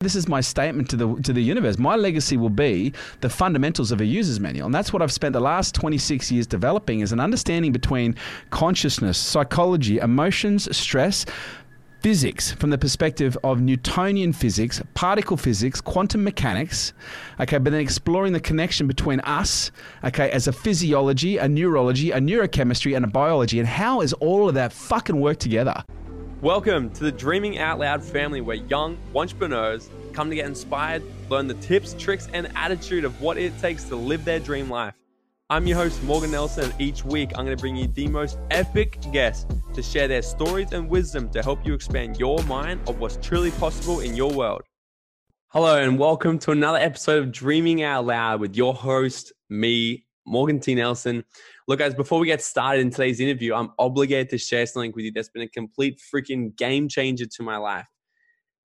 This is my statement to the to the universe. My legacy will be the fundamentals of a user's manual, and that's what I've spent the last 26 years developing: is an understanding between consciousness, psychology, emotions, stress, physics from the perspective of Newtonian physics, particle physics, quantum mechanics, okay, but then exploring the connection between us, okay, as a physiology, a neurology, a neurochemistry, and a biology, and how is all of that fucking work together? Welcome to the Dreaming Out Loud family where young entrepreneurs come to get inspired, learn the tips, tricks, and attitude of what it takes to live their dream life. I'm your host, Morgan Nelson, and each week I'm going to bring you the most epic guests to share their stories and wisdom to help you expand your mind of what's truly possible in your world. Hello, and welcome to another episode of Dreaming Out Loud with your host, me, Morgan T. Nelson. Look, guys, before we get started in today's interview, I'm obligated to share something with you that's been a complete freaking game changer to my life.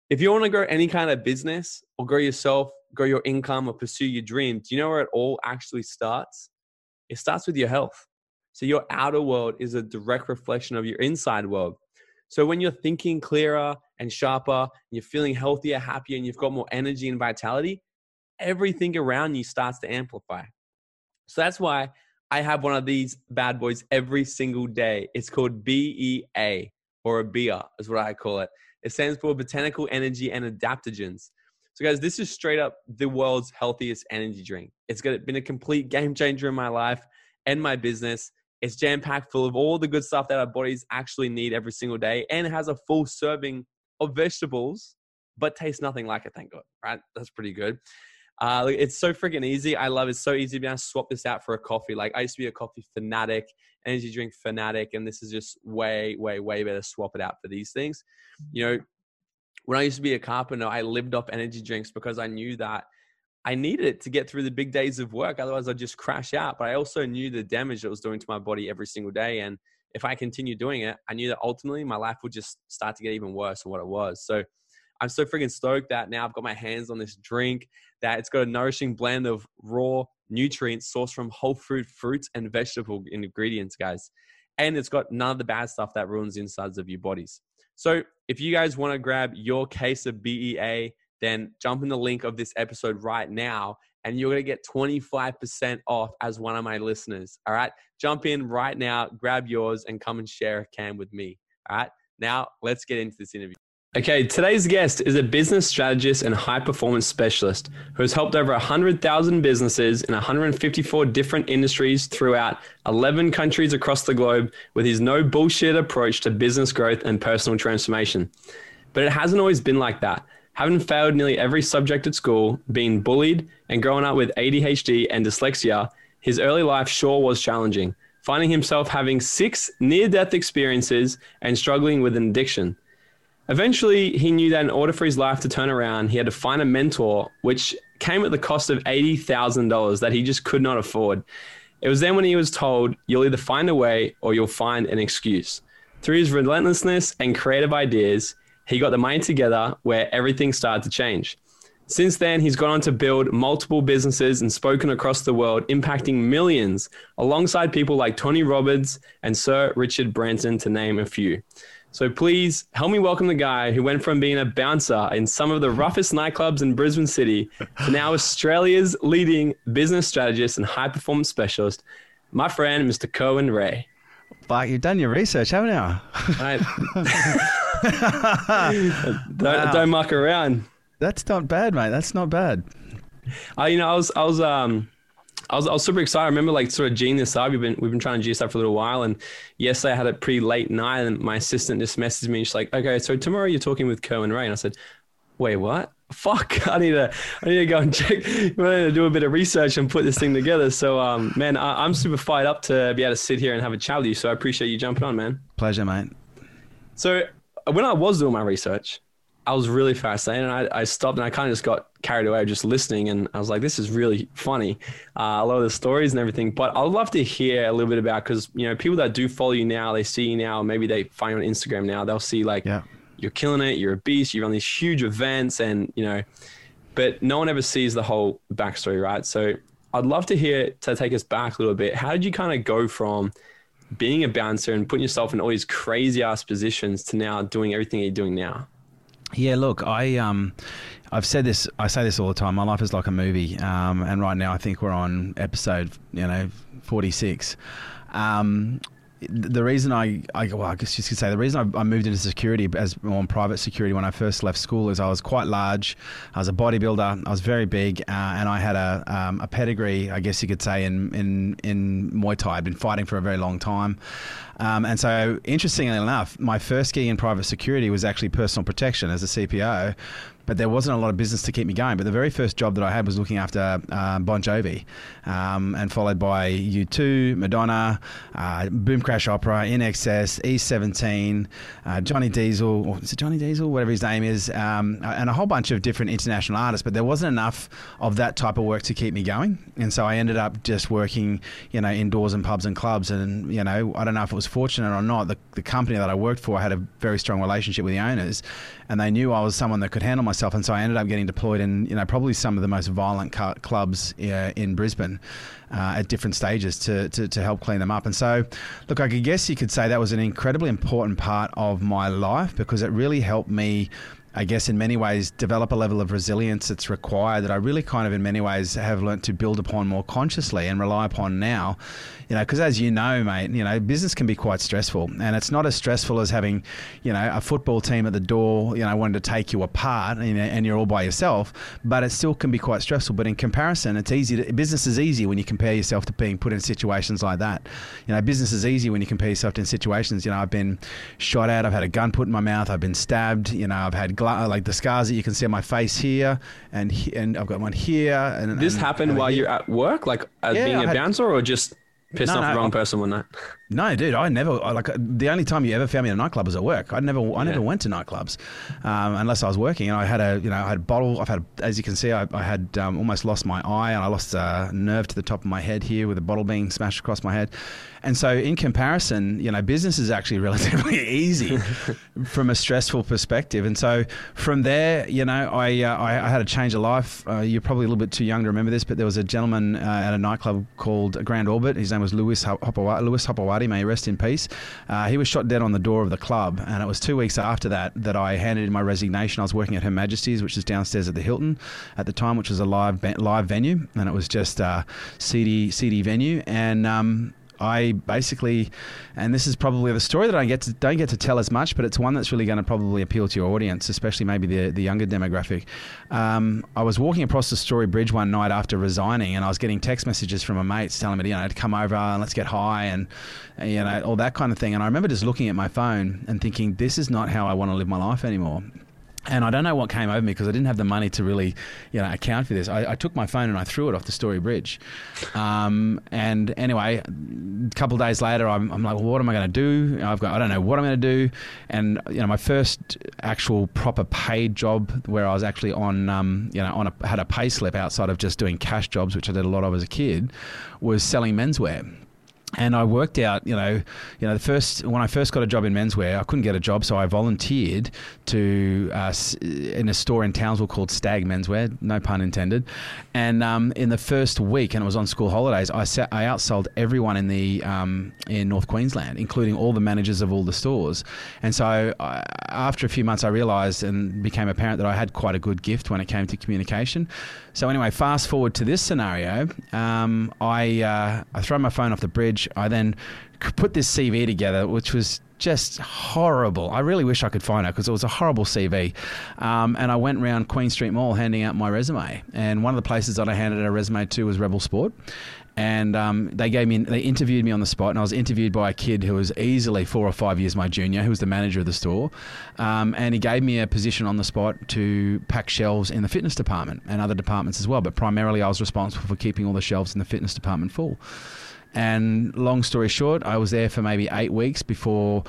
If you want to grow any kind of business or grow yourself, grow your income, or pursue your dream, do you know where it all actually starts? It starts with your health. So, your outer world is a direct reflection of your inside world. So, when you're thinking clearer and sharper, and you're feeling healthier, happier, and you've got more energy and vitality, everything around you starts to amplify. So, that's why I have one of these bad boys every single day. It's called BEA or a BEA is what I call it. It stands for Botanical Energy and Adaptogens. So, guys, this is straight up the world's healthiest energy drink. It's been a complete game changer in my life and my business. It's jam packed full of all the good stuff that our bodies actually need every single day, and has a full serving of vegetables, but tastes nothing like it. Thank God, right? That's pretty good. Uh, it's so freaking easy. I love it. It's so easy to be able to swap this out for a coffee. Like I used to be a coffee fanatic, energy drink fanatic, and this is just way, way, way better. Swap it out for these things. You know, when I used to be a carpenter, I lived off energy drinks because I knew that I needed it to get through the big days of work. Otherwise, I'd just crash out. But I also knew the damage it was doing to my body every single day. And if I continued doing it, I knew that ultimately my life would just start to get even worse than what it was. So I'm so freaking stoked that now I've got my hands on this drink, that it's got a nourishing blend of raw nutrients sourced from whole food fruits and vegetable ingredients, guys. And it's got none of the bad stuff that ruins the insides of your bodies. So if you guys want to grab your case of BEA, then jump in the link of this episode right now and you're going to get 25% off as one of my listeners. All right. Jump in right now, grab yours, and come and share a can with me. All right. Now, let's get into this interview. Okay, today's guest is a business strategist and high performance specialist who has helped over 100,000 businesses in 154 different industries throughout 11 countries across the globe with his no bullshit approach to business growth and personal transformation. But it hasn't always been like that. Having failed nearly every subject at school, being bullied, and growing up with ADHD and dyslexia, his early life sure was challenging, finding himself having six near death experiences and struggling with an addiction. Eventually, he knew that in order for his life to turn around, he had to find a mentor, which came at the cost of $80,000 that he just could not afford. It was then when he was told, You'll either find a way or you'll find an excuse. Through his relentlessness and creative ideas, he got the money together where everything started to change. Since then, he's gone on to build multiple businesses and spoken across the world, impacting millions alongside people like Tony Robbins and Sir Richard Branson, to name a few. So please help me welcome the guy who went from being a bouncer in some of the roughest nightclubs in Brisbane City to now Australia's leading business strategist and high performance specialist, my friend, Mr. Kerwin Rae. But you've done your research, haven't you? Right. don't, wow. don't muck around. That's not bad, mate. That's not bad. Uh, you know, I was, I was, um, I was, I was super excited. I remember like sort of geeing this up. We've been we've been trying to this up for a little while, and yesterday I had a pretty late night, and my assistant just messaged me. And She's like, "Okay, so tomorrow you're talking with Kerwin Rae," and I said, "Wait, what? Fuck! I need to I need to go and check. I need to do a bit of research and put this thing together." So, um, man, I, I'm super fired up to be able to sit here and have a chat with you. So I appreciate you jumping on, man. Pleasure, mate. So when I was doing my research, I was really fascinated. And I, I stopped and I kind of just got carried away just listening. And I was like, this is really funny. Uh, a lot of the stories and everything. But I'd love to hear a little bit about because, you know, people that do follow you now, they see you now, maybe they find you on Instagram now, they'll see like, yeah. you're killing it, you're a beast, you run these huge events and, you know, but no one ever sees the whole backstory, right? So I'd love to hear to take us back a little bit. How did you kind of go from being a bouncer and putting yourself in all these crazy ass positions to now doing everything you're doing now? Yeah, look, I um, I've said this. I say this all the time. My life is like a movie, um, and right now I think we're on episode, you know, forty six. Um, the reason I, I, well, I guess you could say the reason I, I, moved into security as on private security when I first left school is I was quite large. I was a bodybuilder. I was very big, uh, and I had a, um, a pedigree, I guess you could say, in, in, in Muay Thai. I'd been fighting for a very long time. Um, and so, interestingly enough, my first gig in private security was actually personal protection as a CPO but there wasn't a lot of business to keep me going. But the very first job that I had was looking after uh, Bon Jovi, um, and followed by U2, Madonna, uh, Boom Crash Opera, INXS, E17, uh, Johnny Diesel, or is it Johnny Diesel, whatever his name is, um, and a whole bunch of different international artists. But there wasn't enough of that type of work to keep me going, and so I ended up just working, you know, indoors and pubs and clubs. And you know, I don't know if it was fortunate or not. The, the company that I worked for I had a very strong relationship with the owners, and they knew I was someone that could handle myself, and so I ended up getting deployed in you know probably some of the most violent cu- clubs uh, in Brisbane uh, at different stages to, to, to help clean them up. And so, look, I guess you could say that was an incredibly important part of my life because it really helped me I guess in many ways develop a level of resilience that's required that I really kind of in many ways have learnt to build upon more consciously and rely upon now you know, because as you know, mate, you know, business can be quite stressful, and it's not as stressful as having, you know, a football team at the door, you know, wanting to take you apart, and, and you're all by yourself. But it still can be quite stressful. But in comparison, it's easy. To, business is easy when you compare yourself to being put in situations like that. You know, business is easy when you compare yourself to situations. You know, I've been shot at, I've had a gun put in my mouth, I've been stabbed. You know, I've had gla- like the scars that you can see on my face here, and and I've got one here. And this and, happened while here. you're at work, like as yeah, being a had, bouncer, or just Pissed no, off no, the wrong I, person one night. No, dude, I never like the only time you ever found me in a nightclub was at work. I never, I never went to nightclubs um, unless I was working. And I had a, you know, I had a bottle. I've had, as you can see, I, I had um, almost lost my eye and I lost a nerve to the top of my head here with a bottle being smashed across my head. And so, in comparison, you know, business is actually relatively easy from a stressful perspective. And so, from there, you know, I uh, I, I, had a change of life. Uh, you're probably a little bit too young to remember this, but there was a gentleman uh, at a nightclub called Grand Orbit. His name was Louis Hopewadi. Louis Hopewadi, may rest in peace. Uh, he was shot dead on the door of the club, and it was two weeks after that that I handed in my resignation. I was working at Her Majesty's, which is downstairs at the Hilton at the time, which was a live live venue, and it was just a seedy seedy venue. And um, I basically, and this is probably the story that I get to, don't get to tell as much, but it's one that's really going to probably appeal to your audience, especially maybe the the younger demographic. Um, I was walking across the Story Bridge one night after resigning, and I was getting text messages from my mates telling me, you know, to come over and let's get high and you know all that kind of thing. And I remember just looking at my phone and thinking, this is not how I want to live my life anymore. And I don't know what came over me because I didn't have the money to really, you know, account for this. I, I took my phone and I threw it off the Story Bridge. Um, and anyway, a couple of days later, I'm, I'm like, well, what am I going to do? I've got, I don't know what I'm going to do. And you know, my first actual proper paid job, where I was actually on, um, you know, on a, had a pay slip outside of just doing cash jobs, which I did a lot of as a kid, was selling menswear and I worked out, you know, you know, the first when I first got a job in menswear, I couldn't get a job, so I volunteered to uh, in a store in Townsville called Stag Menswear, no pun intended. And um, in the first week, and it was on school holidays, I sat, I outsold everyone in the um, in North Queensland, including all the managers of all the stores. And so I, after a few months, I realised and became apparent that I had quite a good gift when it came to communication. So anyway, fast forward to this scenario, um, I uh, I throw my phone off the bridge. I then put this CV together, which was just horrible. I really wish I could find it because it was a horrible CV. Um, and I went around Queen Street Mall handing out my resume. And one of the places that I handed a resume to was Rebel Sport and um, they gave me they interviewed me on the spot and I was interviewed by a kid who was easily four or five years my junior who was the manager of the store um, and he gave me a position on the spot to pack shelves in the fitness department and other departments as well but primarily I was responsible for keeping all the shelves in the fitness department full and long story short, I was there for maybe eight weeks before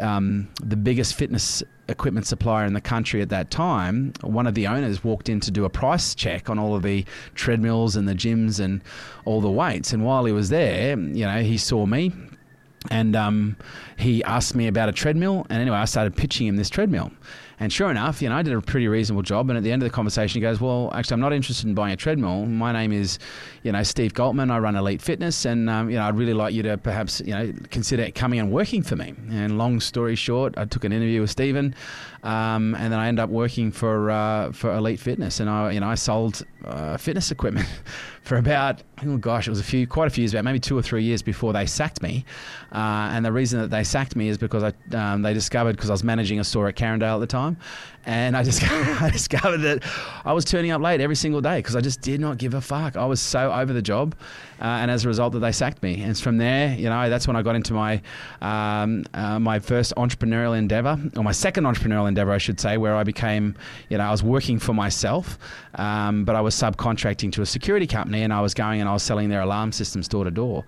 um, the biggest fitness equipment supplier in the country at that time, one of the owners walked in to do a price check on all of the treadmills and the gyms and all the weights. And while he was there, you know, he saw me and um, he asked me about a treadmill. And anyway, I started pitching him this treadmill. And sure enough, you know, I did a pretty reasonable job. And at the end of the conversation, he goes, "Well, actually, I'm not interested in buying a treadmill. My name is, you know, Steve Galtman. I run Elite Fitness, and um, you know, I'd really like you to perhaps, you know, consider coming and working for me." And long story short, I took an interview with Stephen. Um, and then I ended up working for uh, for Elite Fitness, and I you know I sold uh, fitness equipment for about oh gosh, it was a few quite a few years, about maybe two or three years before they sacked me. Uh, and the reason that they sacked me is because I um, they discovered because I was managing a store at Carindale at the time, and I just I discovered that I was turning up late every single day because I just did not give a fuck. I was so over the job, uh, and as a result, that they sacked me. And from there, you know, that's when I got into my um, uh, my first entrepreneurial endeavor, or my second entrepreneurial endeavor, I should say, where I became, you know, I was working for myself, um, but I was subcontracting to a security company, and I was going and I was selling their alarm systems door to door.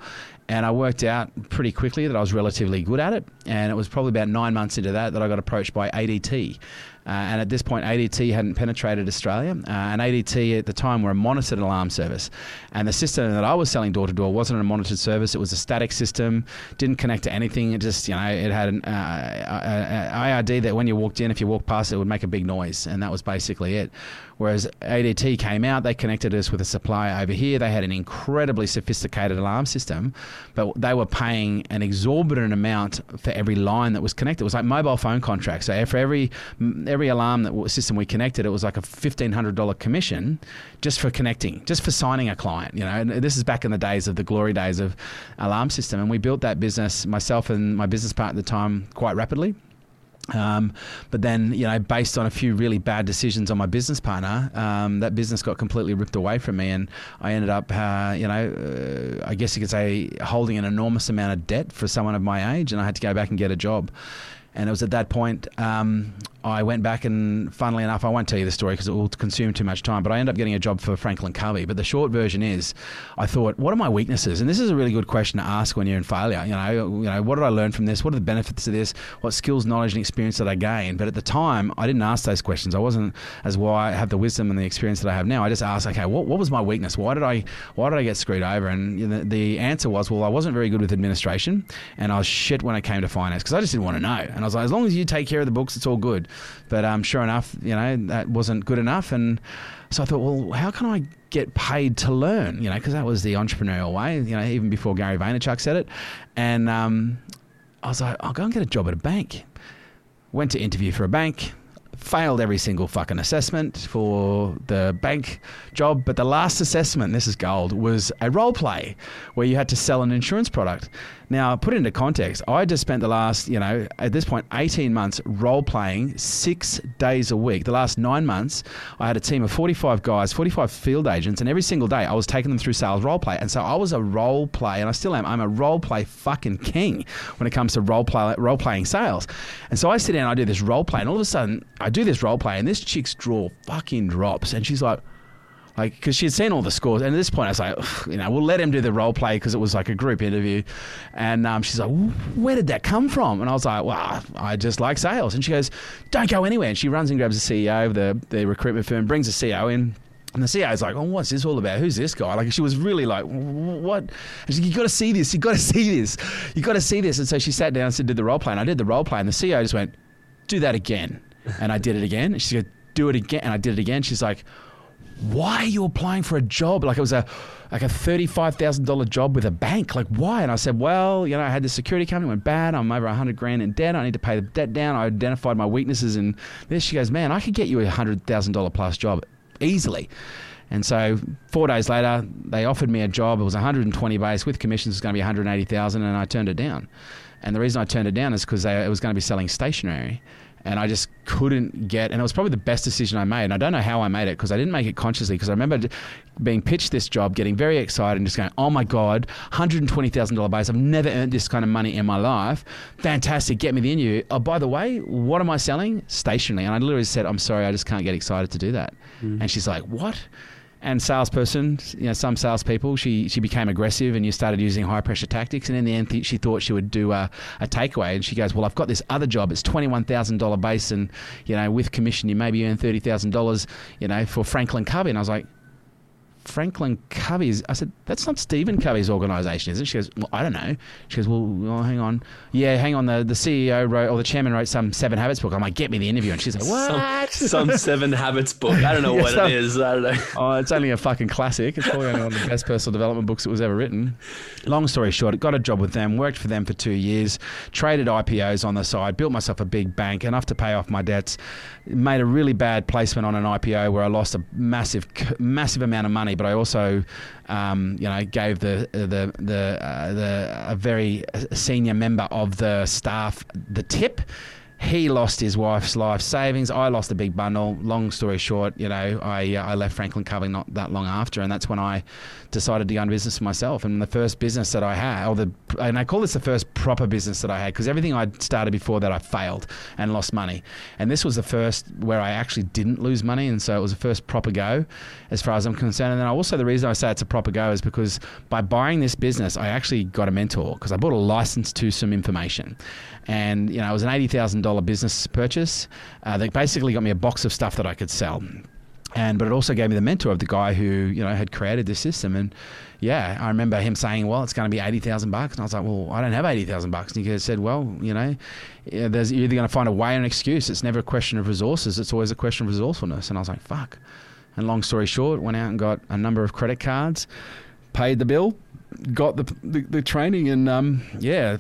And I worked out pretty quickly that I was relatively good at it. And it was probably about nine months into that that I got approached by ADT. Uh, and at this point, ADT hadn't penetrated Australia. Uh, and ADT at the time were a monitored alarm service. And the system that I was selling door to door wasn't a monitored service. It was a static system, didn't connect to anything. It just, you know, it had an uh, IRD that when you walked in, if you walked past it, it would make a big noise. And that was basically it. Whereas ADT came out, they connected us with a supplier over here. They had an incredibly sophisticated alarm system, but they were paying an exorbitant amount for every line that was connected. It was like mobile phone contracts. So for every every alarm that system we connected, it was like a fifteen hundred dollar commission just for connecting, just for signing a client. You know, and this is back in the days of the glory days of alarm system, and we built that business myself and my business partner at the time quite rapidly. Um, but then, you know, based on a few really bad decisions on my business partner, um, that business got completely ripped away from me, and I ended up, uh, you know, uh, I guess you could say, holding an enormous amount of debt for someone of my age, and I had to go back and get a job. And it was at that point um, I went back and, funnily enough, I won't tell you the story because it will consume too much time. But I ended up getting a job for Franklin Covey. But the short version is, I thought, what are my weaknesses? And this is a really good question to ask when you're in failure. You know, you know, what did I learn from this? What are the benefits of this? What skills, knowledge, and experience did I gain? But at the time, I didn't ask those questions. I wasn't as why I have the wisdom and the experience that I have now. I just asked, okay, what, what was my weakness? Why did I why did I get screwed over? And you know, the answer was, well, I wasn't very good with administration, and I was shit when it came to finance because I just didn't want to know. And I was like, as long as you take care of the books, it's all good. But um, sure enough, you know, that wasn't good enough. And so I thought, well, how can I get paid to learn? You know, because that was the entrepreneurial way, you know, even before Gary Vaynerchuk said it. And um, I was like, I'll go and get a job at a bank. Went to interview for a bank, failed every single fucking assessment for the bank job. But the last assessment, this is gold, was a role play where you had to sell an insurance product. Now, put it into context, I just spent the last, you know, at this point, 18 months role playing six days a week. The last nine months, I had a team of 45 guys, 45 field agents, and every single day I was taking them through sales role play. And so I was a role play, and I still am. I'm a role play fucking king when it comes to role play, role playing sales. And so I sit down, I do this role play, and all of a sudden I do this role play, and this chick's draw fucking drops, and she's like, like because she had seen all the scores and at this point i was like you know we'll let him do the role play because it was like a group interview and um, she's like where did that come from and i was like well i just like sales and she goes don't go anywhere and she runs and grabs the ceo of the, the recruitment firm brings the ceo in and the CEO is like, "Oh, what's this all about? Who's this guy?" Like she was really like, "What?" She's like, "You got to see this. You got to see this. You got to see this." And so she sat down and said, "Did the role play?" And I did the role play, and the CEO just went, "Do that again." And I did it again. And she said, "Do it again." And I did it again. She's like, why are you applying for a job? Like it was a like a thirty-five thousand dollar job with a bank. Like why? And I said, well, you know, I had the security company went bad. I'm over a hundred grand in debt. I need to pay the debt down. I identified my weaknesses and this. She goes, man, I could get you a hundred thousand dollar plus job easily. And so four days later, they offered me a job. It was 120 base with commissions. It was going to be 180,000, and I turned it down. And the reason I turned it down is because it was going to be selling stationery and I just couldn't get. And it was probably the best decision I made. And I don't know how I made it because I didn't make it consciously. Because I remember being pitched this job, getting very excited, and just going, "Oh my god, hundred and twenty thousand dollar base! I've never earned this kind of money in my life. Fantastic! Get me the interview. Oh, by the way, what am I selling? Stationery." And I literally said, "I'm sorry, I just can't get excited to do that." Mm. And she's like, "What?" And salesperson, you know, some salespeople, she she became aggressive, and you started using high pressure tactics. And in the end, th- she thought she would do a, a takeaway, and she goes, "Well, I've got this other job. It's twenty one thousand dollar base, and you know, with commission, you maybe earn thirty thousand dollars, you know, for Franklin Covey." And I was like, Franklin Covey's. I said, that's not Stephen Covey's organisation, is it? She goes, well, I don't know. She goes, well, well, hang on. Yeah, hang on. The, the CEO wrote, or the chairman wrote some Seven Habits book. I'm like, get me the interview. And she's like, what? Some, some Seven Habits book. I don't know Yeah, what some- it is. I don't know. Oh, it's only a fucking classic. It's probably one of the best personal development books that was ever written. Long story short, got a job with them, worked for them for two years, traded IPOs on the side, built myself a big bank, enough to pay off my debts, made a really bad placement on an IPO where I lost a massive, massive amount of money, but I also, um, you know, gave the the the uh, the a very senior member of the staff the tip. He lost his wife's life savings. I lost a big bundle. Long story short, you know, I uh, I left Franklin Covey not that long after, and that's when I decided to go into business for myself. And the first business that I had, or the and I call this the first proper business that I had, because everything I'd started before that I failed and lost money, and this was the first where I actually didn't lose money, and so it was the first proper go, as far as I'm concerned. And then also the reason I say it's a proper go is because by buying this business, I actually got a mentor because I bought a license to some information and you know it was an eighty thousand dollar business purchase uh, that basically got me a box of stuff that I could sell. And but it also gave me the mentor of the guy who you know had created this system, and yeah, I remember him saying, "Well, it's going to be eighty thousand bucks," and I was like, "Well, I don't have eighty thousand bucks." And he said, "Well, you know, yeah, there's you're either going to find a way or an excuse. It's never a question of resources; it's always a question of resourcefulness." And I was like, "Fuck." And long story short, went out and got a number of credit cards, paid the bill, got the the, the training, and um, yeah,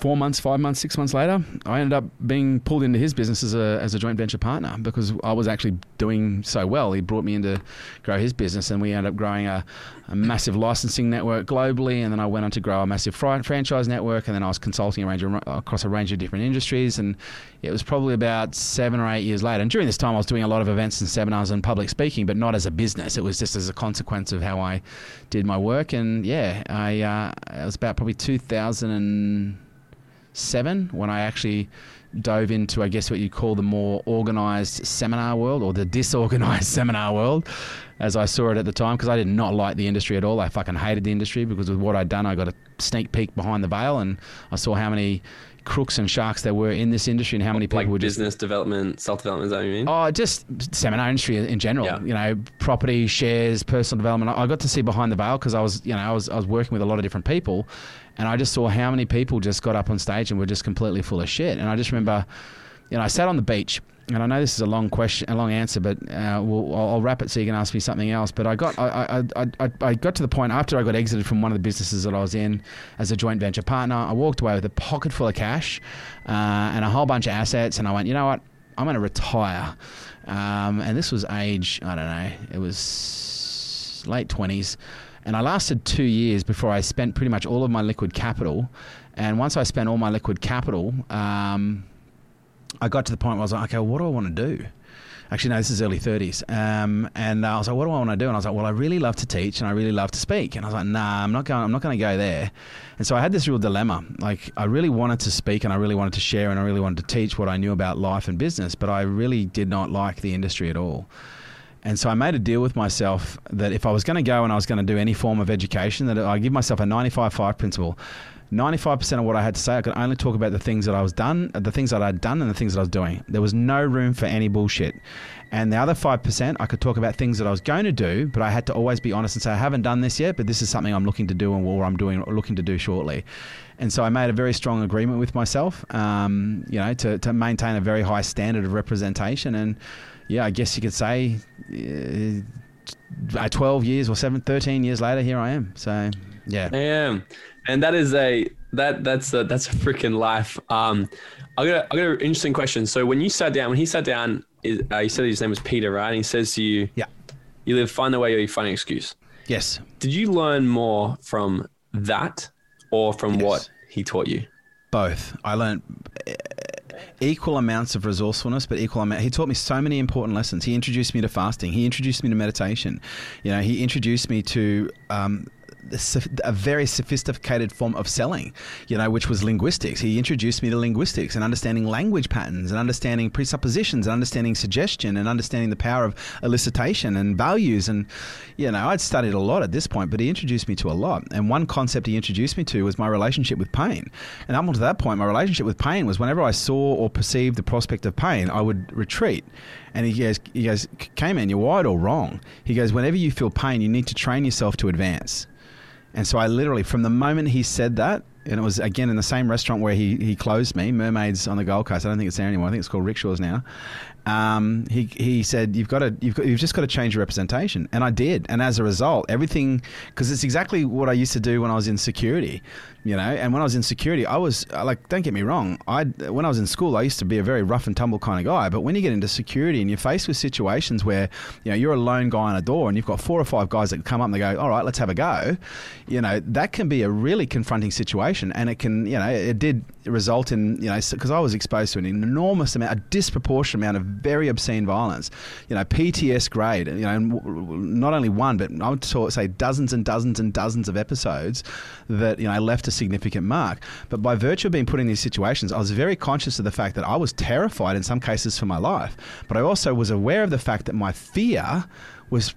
four months, five months, six months later, I ended up being pulled into his business as a, as a joint venture partner because I was actually doing so well. He brought me in to grow his business, and we ended up growing a, a massive licensing network globally. And then I went on to grow a massive fri- franchise network, and then I was consulting a range of, across a range of different industries. And it was probably about seven or eight years later. And during this time, I was doing a lot of events and seminars and public speaking, but not as a business. It was just as a consequence of how I did my work. And yeah, I uh, it was about probably 2000 and seven when I actually dove into, I guess, what you call the more organized seminar world or the disorganized seminar world, as I saw it at the time, because I did not like the industry at all. I fucking hated the industry because with what I'd done, I got a sneak peek behind the veil and I saw how many crooks and sharks there were in this industry and how many people Like were just business development, self development, is that what you mean? Oh, just seminar industry in general. Yeah. You know, property, shares, personal development. I got to see behind the veil because I was, you know, I was I was working with a lot of different people, and I just saw how many people just got up on stage and were just completely full of shit. And I just remember, you know, I sat on the beach. And I know this is a long question, a long answer, but uh, we'll, I'll, wrap it so you can ask me something else. But I got, I, I, I, I, got to the point after I got exited from one of the businesses that I was in as a joint venture partner. I walked away with a pocket full of cash uh, and a whole bunch of assets, and I went, you know what? I'm going to retire. Um, and this was age, I don't know, it was late 20s. And I lasted two years before I spent pretty much all of my liquid capital. And once I spent all my liquid capital, um, I got to the point where I was like, okay, what do I want to do? Actually, no, this is early 30s. Um, and I was like, what do I want to do? And I was like, well, I really love to teach and I really love to speak. And I was like, nah, I'm not going, I'm not going to go there. And so I had this real dilemma. Like, I really wanted to speak and I really wanted to share and I really wanted to teach what I knew about life and business, but I really did not like the industry at all. And so I made a deal with myself that if I was going to go and I was going to do any form of education, that I give myself a 95-5 principle. 95% of what I had to say, I could only talk about the things that I was done, the things that I'd done and the things that I was doing. There was no room for any bullshit. And the other 5%, I could talk about things that I was going to do, but I had to always be honest and say, I haven't done this yet, but this is something I'm looking to do and or I'm doing or looking to do shortly. And so I made a very strong agreement with myself, um, you know, to, to maintain a very high standard of representation. And yeah, I guess you could say uh, 12 years or 7, 13 years later, here I am. So yeah. Damn. And that is a that that's a that's a freaking life. Um, I got a, I got an interesting question. So when you sat down, when he sat down, is, uh, you said his name was Peter, right? And he says to you, Yeah. you live find a way or you find an excuse. Yes. Did you learn more from that or from Yes. what he taught you? Both. I learned uh, equal amounts of resourcefulness, but equal amount. He taught me so many important lessons. He introduced me to fasting. He introduced me to meditation. You know, he introduced me to um, a very sophisticated form of selling, you know, which was linguistics. He introduced me to linguistics and understanding language patterns and understanding presuppositions and understanding suggestion and understanding the power of elicitation and values. And, you know, I'd studied a lot at this point, but he introduced me to a lot. And one concept he introduced me to was my relationship with pain. And up until that point, my relationship with pain was whenever I saw or perceived the prospect of pain, I would retreat. And he goes, he goes, K-Man, you're wired or wrong. He goes, whenever you feel pain, you need to train yourself to advance. And so I literally, from the moment he said that, and it was again in the same restaurant where he, he closed me, Mermaids on the Gold Coast. I don't think it's there anymore. I think it's called Rickshaws now. Um, he, he said you've got to you've got, you've just got to change your representation, and I did. And as a result, everything because it's exactly what I used to do when I was in security you know. And when I was in security, I was uh, like, don't get me wrong, I when I was in school, I used to be a very rough and tumble kind of guy. But when you get into security and you're faced with situations where you know you're a lone guy on a door and you've got four or five guys that come up and they go, all right, let's have a go, you know, that can be a really confronting situation, and it can, you know, it did result in, you know, because I was exposed to an enormous amount, a disproportionate amount of very obscene violence, you know, PTS grade, you know, not only one, but I would say dozens and dozens and dozens of episodes that you know left a significant mark. But by virtue of being put in these situations, I was very conscious of the fact that I was terrified in some cases for my life. But I also was aware of the fact that my fear was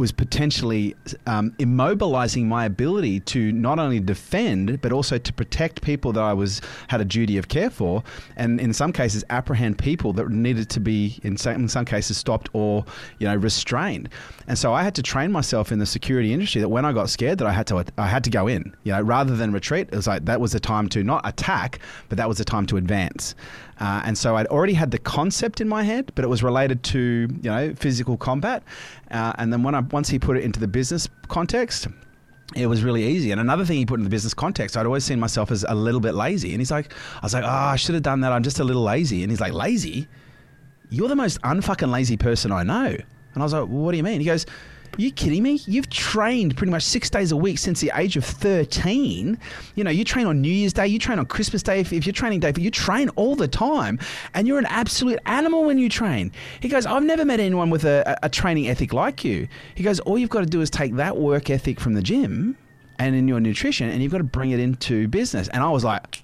was potentially um, immobilizing my ability to not only defend but also to protect people that I was had a duty of care for, and in some cases apprehend people that needed to be in some, in some cases stopped or you know restrained. And so I had to train myself in the security industry that when I got scared that I had to I had to go in, you know, rather than retreat. It was like that was the time to not attack, but that was the time to advance. Uh, and so I'd already had the concept in my head, but it was related to you know physical combat. Uh, and then when I once he put it into the business context, it was really easy. And another thing he put in the business context, I'd always seen myself as a little bit lazy. And he's like, I was like, oh, I should have done that. I'm just a little lazy. And he's like, lazy? You're the most unfucking lazy person I know. And I was like, well, what do you mean? He goes, you kidding me? You've trained pretty much six days a week since the age of 13. You know, you train on New Year's Day, you train on Christmas Day. If, if you're training day, you train all the time and you're an absolute animal when you train. He goes, I've never met anyone with a, a training ethic like you. He goes, all you've got to do is take that work ethic from the gym and in your nutrition and you've got to bring it into business. And I was like,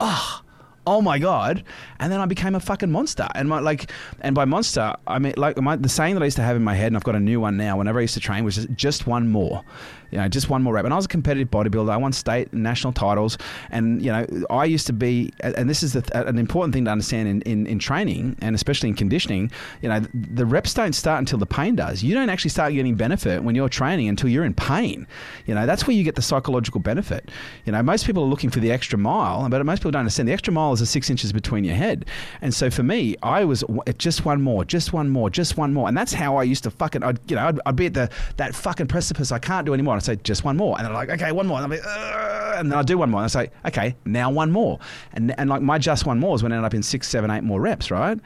oh, oh my god. And then i became a fucking monster. And my like and by monster i mean like my, the saying that i used to have in my head and i've got a new one now whenever i used to train was just, just one more you know, just one more rep. And I was a competitive bodybuilder. I won state and national titles. And, you know, I used to be, and this is the, an important thing to understand in, in, in training and especially in conditioning, you know, the reps don't start until the pain does. You don't actually start getting benefit when you're training until you're in pain. You know, that's where you get the psychological benefit. You know, most people are looking for the extra mile, but most people don't understand the extra mile is the six inches between your head. And so for me, I was just one more, just one more, just one more. And that's how I used to fucking, I'd, you know, I'd, I'd be at the, that fucking precipice I can't do anymore. Say, just one more. And they're like, okay, one more. And I'm like, Ugh. and then I do one more. And I say, okay, now one more. And, and like my just one more is when I ended up in six, seven, eight more reps, right?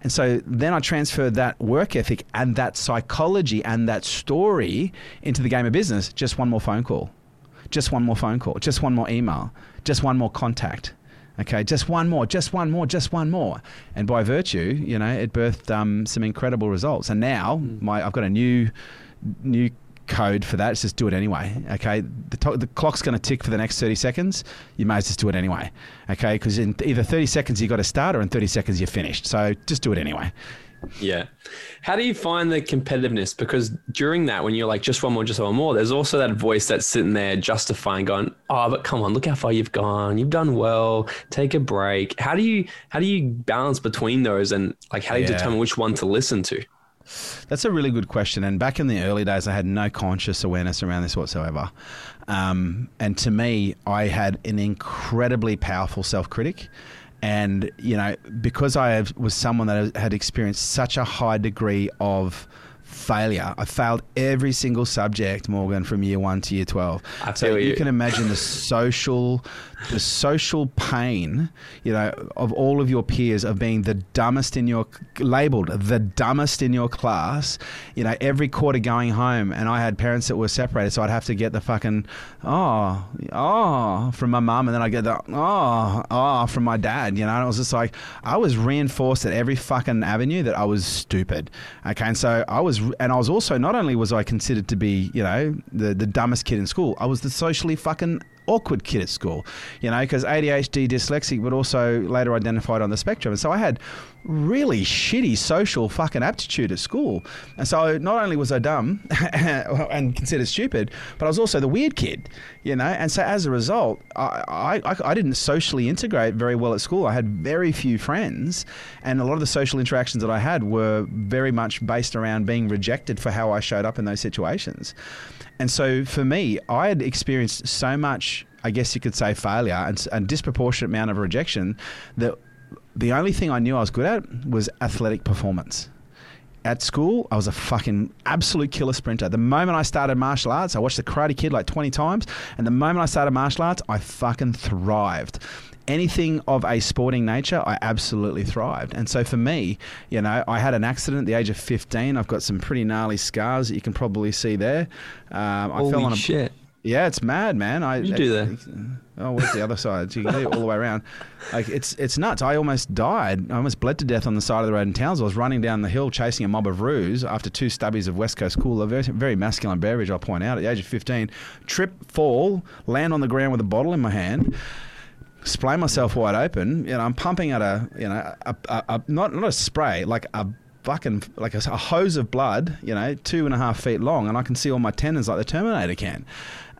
And so then I transferred that work ethic and that psychology and that story into the game of business. Just one more phone call, just one more phone call, just one more email, just one more contact. Okay, just one more, just one more, just one more. And by virtue, you know, it birthed um, some incredible results. And now mm. my I've got a new new code for that. It's just do it anyway. Okay, the, to- the clock's going to tick for the next thirty seconds. You may as well just do it anyway. Okay, because in either thirty seconds you've got to start, or in thirty seconds you're finished. So just do it anyway. Yeah. How do you find the competitiveness? Because during that, when you're like, just one more, just one more, there's also that voice that's sitting there justifying, going, "Oh, but come on, look how far you've gone. You've done well. Take a break." How do you how do you balance between those, and like how do you yeah. determine which one to listen to? That's a really good question. And back in the early days, I had no conscious awareness around this whatsoever. Um, and to me, I had an incredibly powerful self critic. And, you know, because I was someone that had experienced such a high degree of failure. I failed every single subject, Morgan, from year one to year twelve. I so you, you can imagine the social, the social pain, you know, of all of your peers of being the dumbest in your labeled the dumbest in your class. You know, every quarter going home, and I had parents that were separated, so I'd have to get the fucking oh oh from my mum, and then I get the oh oh from my dad. You know, and it was just like I was reinforced at every fucking avenue that I was stupid. Okay, and so I was was, and I was also not only was I considered to be, you know, the the dumbest kid in school, I was the socially fucking awkward kid at school, you know, because ADHD, dyslexic, but also later identified on the spectrum. And so I had really shitty social fucking aptitude at school. And so not only was I dumb and considered stupid, but I was also the weird kid, you know. And so as a result, I, I, I didn't socially integrate very well at school. I had very few friends, and a lot of the social interactions that I had were very much based around being rejected for how I showed up in those situations. And so for me, I had experienced so much, I guess you could say, failure and a disproportionate amount of rejection that the only thing I knew I was good at was athletic performance. At school, I was a fucking absolute killer sprinter. The moment I started martial arts, I watched The Karate Kid like 20 times, and the moment I started martial arts, I fucking thrived anything of a sporting nature, I absolutely thrived. And so for me, you know, I had an accident at the age of 15. I've got some pretty gnarly scars that you can probably see there. Um, I fell on a shit. Yeah, it's mad, man. I you do that. Oh, where's the other side? You can do it all the way around. Like it's it's nuts. I almost died. I almost bled to death on the side of the road in Townsville. I was running down the hill chasing a mob of roos after two stubbies of West Coast Cooler, very, very masculine beverage. I'll point out at the age of 15, trip, fall, land on the ground with a bottle in my hand splay myself wide open. You know, I'm pumping at a, you know, a, a, a not not a spray, like a fucking like a, a, hose of blood. You know, two and a half feet long, and I can see all my tendons like the Terminator can.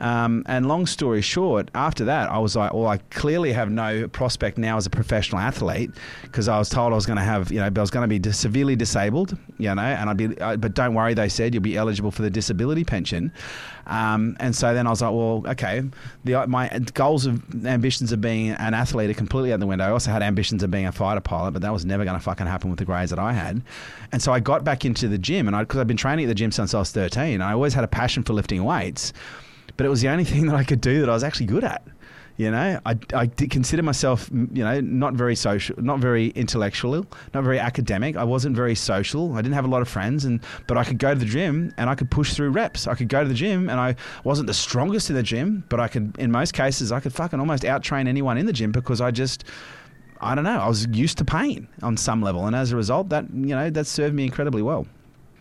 Um, and long story short, after that, I was like, well, I clearly have no prospect now as a professional athlete because I was told I was going to have, you know, I was going to be severely disabled, you know, and I'd be, uh, but don't worry, they said you'll be eligible for the disability pension. Um, and so then I was like, well, okay, the, my goals of ambitions of being an athlete are completely out the window. I also had ambitions of being a fighter pilot, but that was never going to fucking happen with the grades that I had. And so I got back into the gym, and because I'd been training at the gym since I was 13, I always had a passion for lifting weights but it was the only thing that I could do that I was actually good at. You know, I, I consider myself, you know, not very social, not very intellectual, not very academic. I wasn't very social. I didn't have a lot of friends, and but I could go to the gym and I could push through reps. I could go to the gym and I wasn't the strongest in the gym, but I could, in most cases, I could fucking almost out train anyone in the gym because I just, I don't know, I was used to pain on some level, and as a result, that you know that served me incredibly well.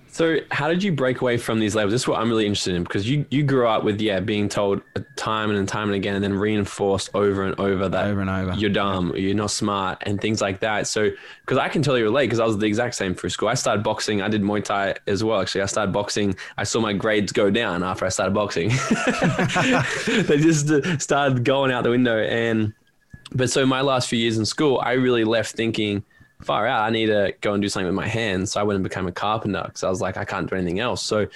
So, how did you break away from these labels? This is what I'm really interested in because you, you grew up with, yeah, being told time and time and again, and then reinforced over and over that over and over. you're dumb, you're not smart, and things like that. So, because I can tell totally relate because I was the exact same through school. I started boxing, I did Muay Thai as well. Actually, I started boxing. I saw my grades go down after I started boxing. they just uh, started going out the window. And, but so my last few years in school, I really left thinking, far out. I need to go and do something with my hands. So I went and became a carpenter because I was like, I can't do anything else. So it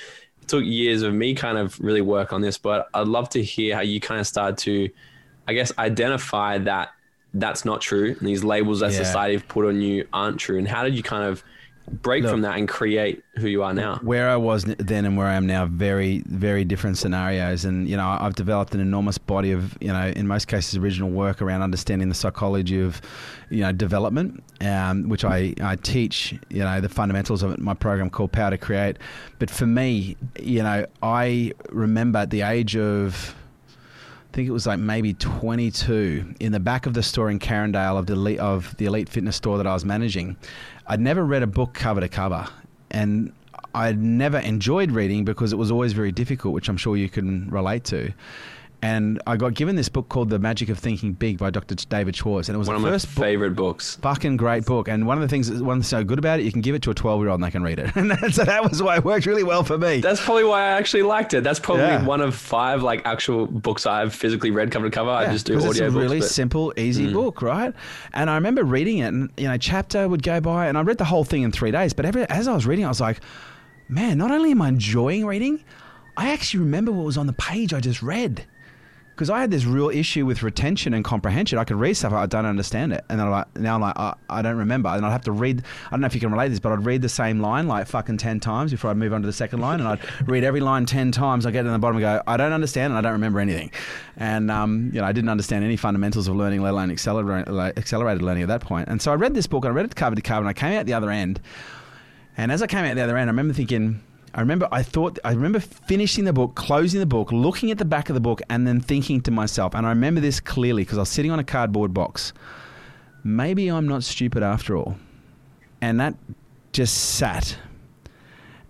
took years of me kind of really work on this, but I'd love to hear how you kind of started to, I guess, identify that that's not true and these labels that yeah. society have put on you aren't true. And how did you kind of break Look, from that and create who you are now? Where I was then and where I am now, very, very different scenarios. And, you know, I've developed an enormous body of, you know, in most cases, original work around understanding the psychology of, you know, development, um, which I, I teach, you know, the fundamentals of it, my program called Power to Create. But for me, you know, I remember at the age of, I think it was like maybe 22 in the back of the store in Carindale of the elite, of the elite fitness store that I was managing. I'd never read a book cover to cover, and I'd never enjoyed reading because it was always very difficult, which I'm sure you can relate to and I got given this book called The Magic of Thinking Big by Dr. David Schwartz, and it was one the of first my favorite book, books. Fucking great book, and one of the things, one thing so good about it, you can give it to a twelve-year-old and they can read it, and so that was why it worked really well for me. That's probably why I actually liked it. That's probably yeah. one of five like actual books I've physically read cover to cover. Yeah, I just do audio. It's a really books, simple, easy mm. book, right? And I remember reading it, and you know, chapter would go by, and I read the whole thing in three days. But every, as I was reading, I was like, man, not only am I enjoying reading, I actually remember what was on the page I just read because I had this real issue with retention and comprehension. I could read stuff, I don't understand it, and then I'm like, now I'm like, I, I don't remember, and I'd have to read. I don't know if you can relate this, but I'd read the same line like fucking ten times before I'd move on to the second line, and I'd read every line ten times. I get to the bottom and go, I don't understand, and I don't remember anything, and um, you know, I didn't understand any fundamentals of learning, let alone accelerated, accelerated learning at that point. And so I read this book, and I read it cover to cover, and I came out the other end, and as I came out the other end, I remember thinking I remember I thought I remember finishing the book, closing the book, looking at the back of the book, and then thinking to myself, and I remember this clearly because I was sitting on a cardboard box. Maybe I'm not stupid after all, and that just sat.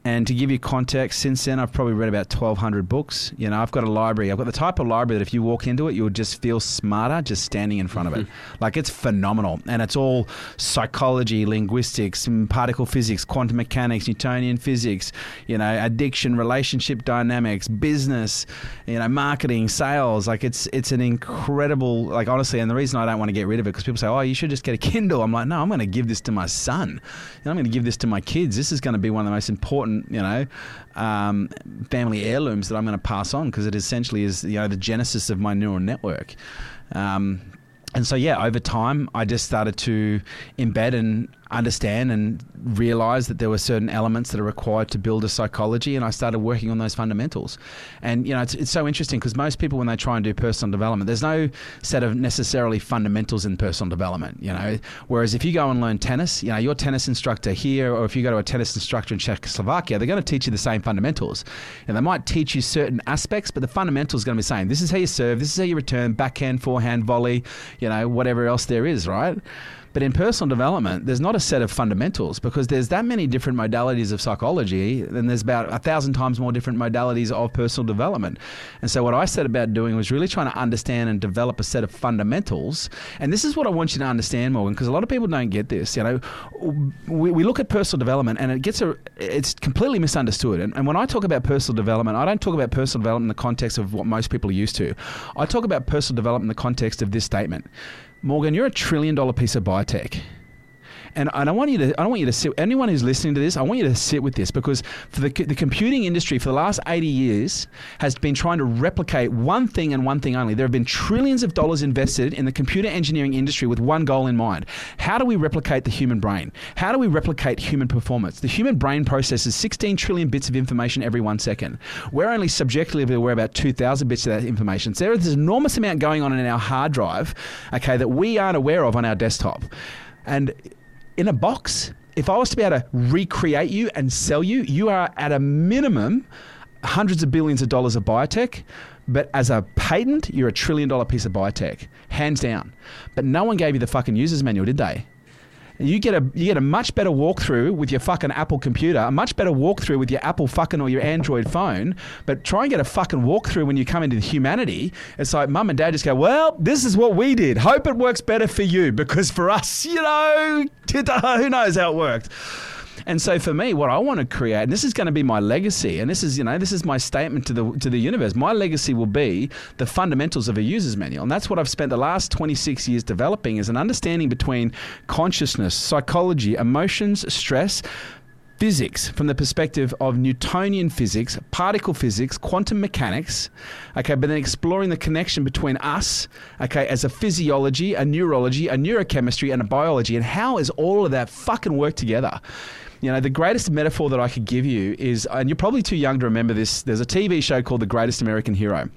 And to give you context, since then I've probably read about 1,200 books. You know, I've got a library. I've got the type of library that if you walk into it, you'll just feel smarter just standing in front of it. Like it's phenomenal. And it's all psychology, linguistics, particle physics, quantum mechanics, Newtonian physics, you know, addiction, relationship dynamics, business, you know, marketing, sales. Like it's it's an incredible, like honestly, and the reason I don't want to get rid of it because people say, oh, you should just get a Kindle. I'm like, no, I'm going to give this to my son. Know, I'm going to give this to my kids. This is going to be one of the most important you know, um, family heirlooms that I'm going to pass on because it essentially is, you know, the genesis of my neural network. Um, and so, yeah, over time, I just started to embed and understand and realize that there were certain elements that are required to build a psychology and I started working on those fundamentals. And you know, it's, it's so interesting because most people when they try and do personal development, there's no set of necessarily fundamentals in personal development, you know. Whereas if you go and learn tennis, you know, your tennis instructor here or if you go to a tennis instructor in Czechoslovakia, they're going to teach you the same fundamentals. And they might teach you certain aspects, but the fundamentals are going to be the same. This is how you serve, this is how you return, backhand, forehand, volley, you know, whatever else there is, right? But in personal development, there's not a set of fundamentals because there's that many different modalities of psychology, and there's about a thousand times more different modalities of personal development. And so, what I set about doing was really trying to understand and develop a set of fundamentals. And this is what I want you to understand, Morgan, because a lot of people don't get this. You know, we, we look at personal development, and it gets a it's completely misunderstood. And, and when I talk about personal development, I don't talk about personal development in the context of what most people are used to. I talk about personal development in the context of this statement. Morgan, you're a trillion dollar piece of biotech. And, and I want you to I want you to sit anyone who's listening to this I want you to sit with this because for the, the computing industry for the last 80 years has been trying to replicate one thing and one thing only. There have been trillions of dollars invested in the computer engineering industry with one goal in mind. How do we replicate the human brain? How do we replicate human performance? The human brain processes 16 trillion bits of information every one second. We're only subjectively aware about 2000 bits of that information. So there's an enormous amount going on in our hard drive okay that we aren't aware of on our desktop. And in a box, if I was to be able to recreate you and sell you, you are at a minimum hundreds of billions of dollars of biotech. But as a patent, you're a trillion dollar piece of biotech, hands down. But no one gave you the fucking user's manual, did they? You get a you get a much better walkthrough with your fucking Apple computer, a much better walkthrough with your Apple fucking or your Android phone. But try and get a fucking walkthrough when you come into humanity. It's like mum and dad just go, well, this is what we did. Hope it works better for you because for us, you know, who knows how it worked. And so for me, what I want to create, and this is going to be my legacy, and this is, you know, this is my statement to the to the universe. My legacy will be the fundamentals of a user's manual. And that's what I've spent the last 26 years developing is an understanding between consciousness, psychology, emotions, stress, physics from the perspective of Newtonian physics, particle physics, quantum mechanics, okay, but then exploring the connection between us, okay, as a physiology, a neurology, a neurochemistry, and a biology, and how is all of that fucking work together? You know, the greatest metaphor that I could give you is, and you're probably too young to remember this, there's a TV show called The Greatest American Hero.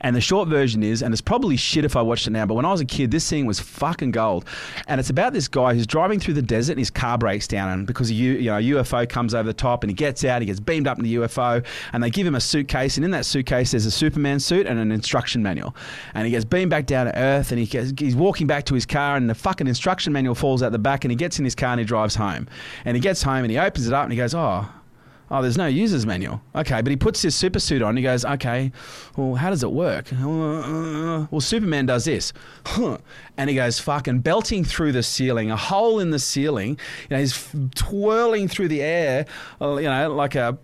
And the short version is, and it's probably shit if I watched it now, but when I was a kid, this scene was fucking gold. And it's about this guy who's driving through the desert and his car breaks down, and because a, you know, UFO comes over the top and he gets out, he gets beamed up in the UFO, and they give him a suitcase, and in that suitcase there's a Superman suit and an instruction manual. And he gets beamed back down to Earth, and he gets, he's walking back to his car, and the fucking instruction manual falls out the back, and he gets in his car and he drives home. And he gets home and he opens it up and he goes, oh, Oh, there's no user's manual. Okay, but he puts his super suit on. He goes, okay, well, how does it work? Well, Superman does this. And he goes, fucking belting through the ceiling, a hole in the ceiling. You know, he's twirling through the air, uh, you know, like a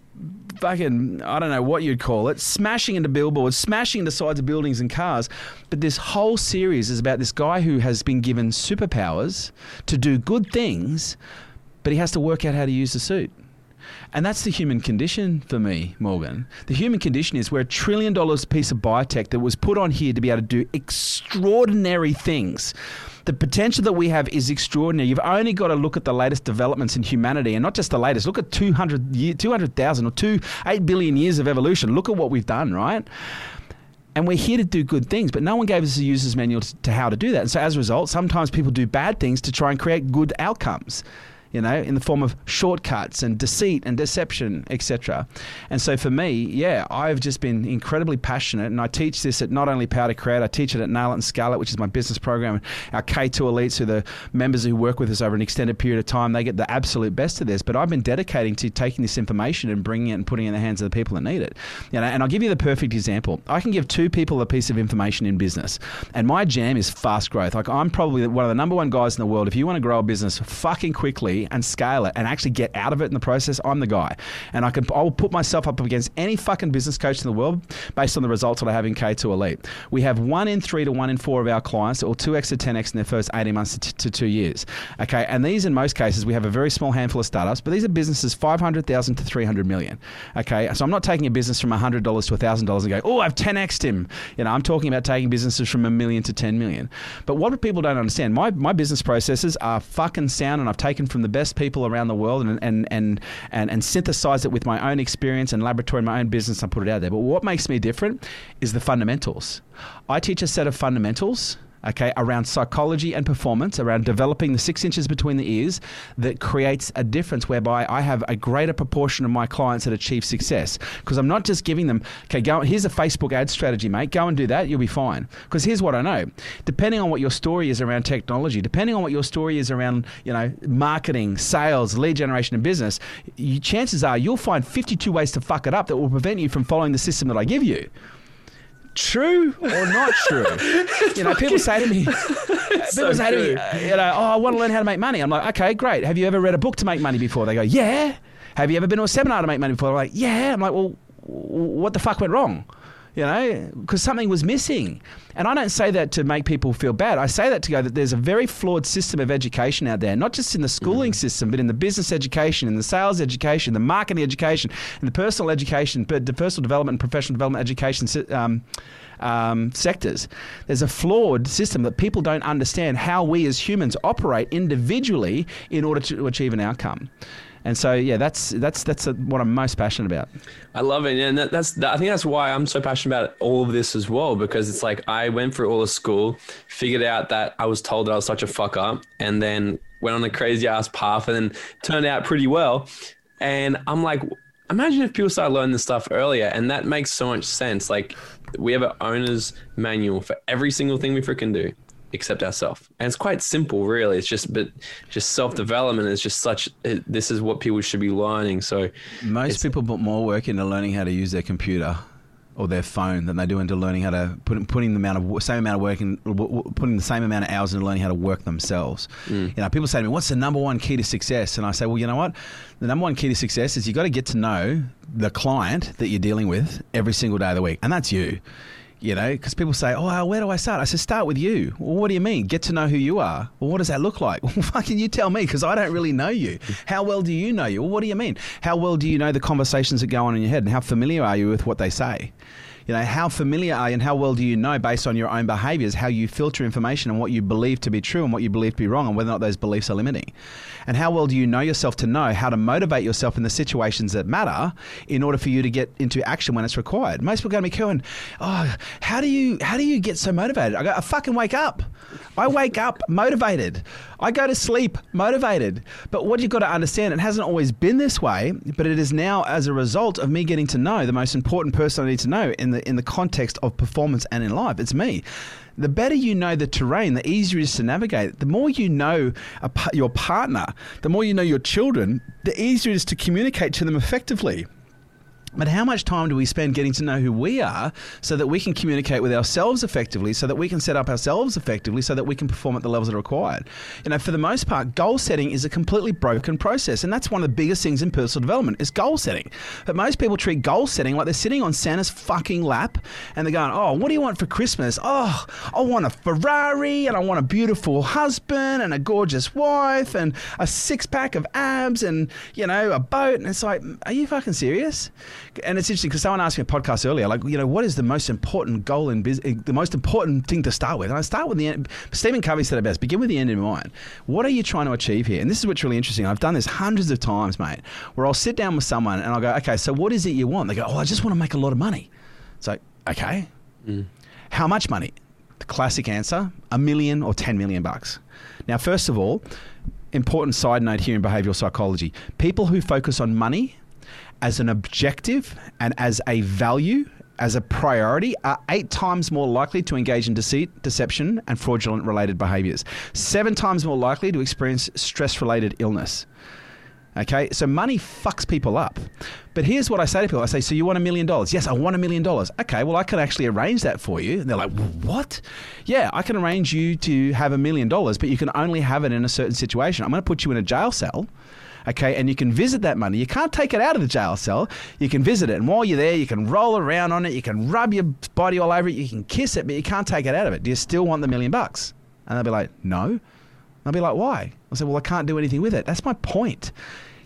fucking, I don't know what you'd call it, smashing into billboards, smashing into sides of buildings and cars. But this whole series is about this guy who has been given superpowers to do good things, but he has to work out how to use the suit. And that's the human condition for me, Morgan. The human condition is we're a trillion dollars piece of biotech that was put on here to be able to do extraordinary things. The potential that we have is extraordinary. You've only got to look at the latest developments in humanity and not just the latest. Look at 200, 200,000 or 2, 8 billion years of evolution. Look at what we've done, right? and we're here to do good things, but no one gave us a user's manual to, to, how to do that. And so as a result, sometimes people do bad things to try and create good outcomes. You know, in the form of shortcuts and deceit and deception, etc. And so for me, yeah, I've just been incredibly passionate, and I teach this at not only Power to Create, I teach it at Nail It and Scale It, which is my business program. Our K2 elites, who are the members who work with us over an extended period of time, they get the absolute best of this. But I've been dedicating to taking this information and bringing it and putting it in the hands of the people that need it. You know, and I'll give you the perfect example. I can give two people a piece of information in business, and my jam is fast growth. Like I'm probably one of the number one guys in the world. If you want to grow a business fucking quickly and scale it and actually get out of it in the process, I'm the guy. And I can I'll put myself up against any fucking business coach in the world based on the results that I have in K2 Elite. We have one in three to one in four of our clients, or two x to ten x in their first 18 months to, to two years. Okay, and these in most cases we have a very small handful of startups, but these are businesses 500,000 to 300 million. Okay, so I'm not taking a business from $100 to $1,000 and go, oh, I've 10xed him. You know, I'm talking about taking businesses from a million to 10 million. But what people don't understand, my, my business processes are fucking sound, and I've taken from the best people around the world and and and and, and synthesized it with my own experience and laboratory, my own business. and put it out there. But what makes me different is the fundamentals. I teach a set of fundamentals okay, around psychology and performance, around developing the six inches between the ears that creates a difference whereby I have a greater proportion of my clients that achieve success. Because I'm not just giving them, okay, go, here's a Facebook ad strategy, mate, go and do that, you'll be fine. Because here's what I know depending on what your story is around technology, depending on what your story is around, you know, marketing, sales, lead generation, and business, you, chances are you'll find 52 ways to fuck it up that will prevent you from following the system that I give you true or not true? you know, people say to me, people so say true. to me, you know, oh, I want to learn how to make money. I'm like, okay, great. Have you ever read a book to make money before? They go, yeah. Have you ever been to a seminar to make money before? I'm like, yeah. I'm like, well, what the fuck went wrong? You know, because something was missing. And I don't say that to make people feel bad. I say that to go that there's a very flawed system of education out there, not just in the schooling mm. system, but in the business education, in the sales education, the marketing education, in the personal education, but the personal development and professional development education um, um, sectors. There's a flawed system that people don't understand how we as humans operate individually in order to achieve an outcome. And so, yeah, that's that's that's what I'm most passionate about. I love it, and that, that's that, I think that's why I'm so passionate about all of this as well. Because it's like I went through all of school, figured out that I was told that I was such a fuck up, and then went on a crazy ass path, and then turned out pretty well. And I'm like, imagine if people started learning this stuff earlier, and that makes so much sense. Like we have an owner's manual for every single thing we freaking do accept ourselves. And it's quite simple, really. It's just, but just self development is just such. It, this is what people should be learning. So most people put more work into learning how to use their computer or their phone than they do into learning how to put putting the amount of same amount of work in putting the same amount of hours into learning how to work themselves. Mm. You know, people say to me, "What's the number one key to success?" And I say, "Well, you know what? The number one key to success is you got to get to know the client that you're dealing with every single day of the week, and that's you." You know, because people say, "Oh, where do I start?" I said, "Start with you." Well, what do you mean? Get to know who you are. Well, what does that look like? Well, fucking you tell me, because I don't really know you. How well do you know you? Well, what do you mean? How well do you know the conversations that go on in your head, and how familiar are you with what they say? You know, how familiar are you and how well do you know based on your own behaviors how you filter information and what you believe to be true and what you believe to be wrong and whether or not those beliefs are limiting? And how well do you know yourself to know how to motivate yourself in the situations that matter in order for you to get into action when it's required? Most people going to be going, oh, how do you how do you get so motivated? I go, I fucking wake up. I wake up motivated. I go to sleep motivated. But what you've got to understand, it hasn't always been this way, but it is now as a result of me getting to know the most important person I need to know in the in the context of performance and in life. It's me the better you know the terrain, the easier it is to navigate. The more you know a, your partner, the more you know your children, the easier it is to communicate to them effectively. But how much time do we spend getting to know who we are so that we can communicate with ourselves effectively, so that we can set up ourselves effectively, so that we can perform at the levels that are required? You know, for the most part, goal setting is a completely broken process. And that's one of the biggest things in personal development is goal setting. But most people treat goal setting like they're sitting on Santa's fucking lap and they're going, oh, what do you want for Christmas? Oh, I want a Ferrari and I want a beautiful husband and a gorgeous wife and a six pack of abs and, you know, a boat. And it's like, are you fucking serious? And it's interesting because someone asked me a podcast earlier, like, you know, what is the most important goal in business, the most important thing to start with? And I start with the end. Stephen Covey said it best begin with the end in mind. What are you trying to achieve here? And this is what's really interesting. I've done this hundreds of times, mate, where I'll sit down with someone and I'll go, okay, so what is it you want? They go, oh, I just want to make a lot of money. So, okay. Mm. How much money? The classic answer a million or 10 million bucks. Now, first of all, important side note here in behavioral psychology people who focus on money as an objective and as a value as a priority are eight times more likely to engage in deceit, deception, and fraudulent related behaviors. Seven times more likely to experience stress related illness. Okay, so money fucks people up. But here's what I say to people I say, So you want a million dollars? Yes, I want a million dollars. Okay, well, I can actually arrange that for you. And they're like, What? Yeah, I can arrange you to have a million dollars, but you can only have it in a certain situation. I'm going to put you in a jail cell okay, and you can visit that money. You can't take it out of the jail cell. You can visit it, and while you're there, you can roll around on it, you can rub your body all over it, you can kiss it, but you can't take it out of it. Do you still want the million bucks? And they'll be like, no. I'll be like, why? I say, well, I can't do anything with it. That's my point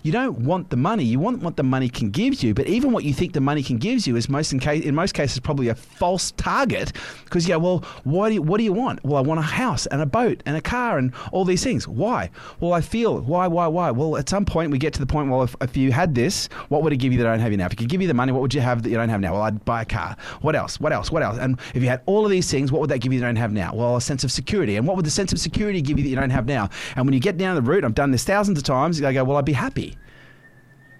you don't want the money. You want what the money can give you. But even what you think the money can give you is most in, case, in most cases probably a false target because you go, well, what do you, what do you want? Well, I want a house and a boat and a car and all these things. Why? Well, I feel why, why, why? Well, at some point we get to the point. Well, if, if you had this, what would it give you that I don't have now? If it could give you the money, what would you have that you don't have now? Well, I'd buy a car. What else? What else? What else? And if you had all of these things, what would that give you that you don't have now? Well, a sense of security. And what would the sense of security give you that you don't have now? And when you get down the route, I've done this thousands of times. I go, well, I'd be happy.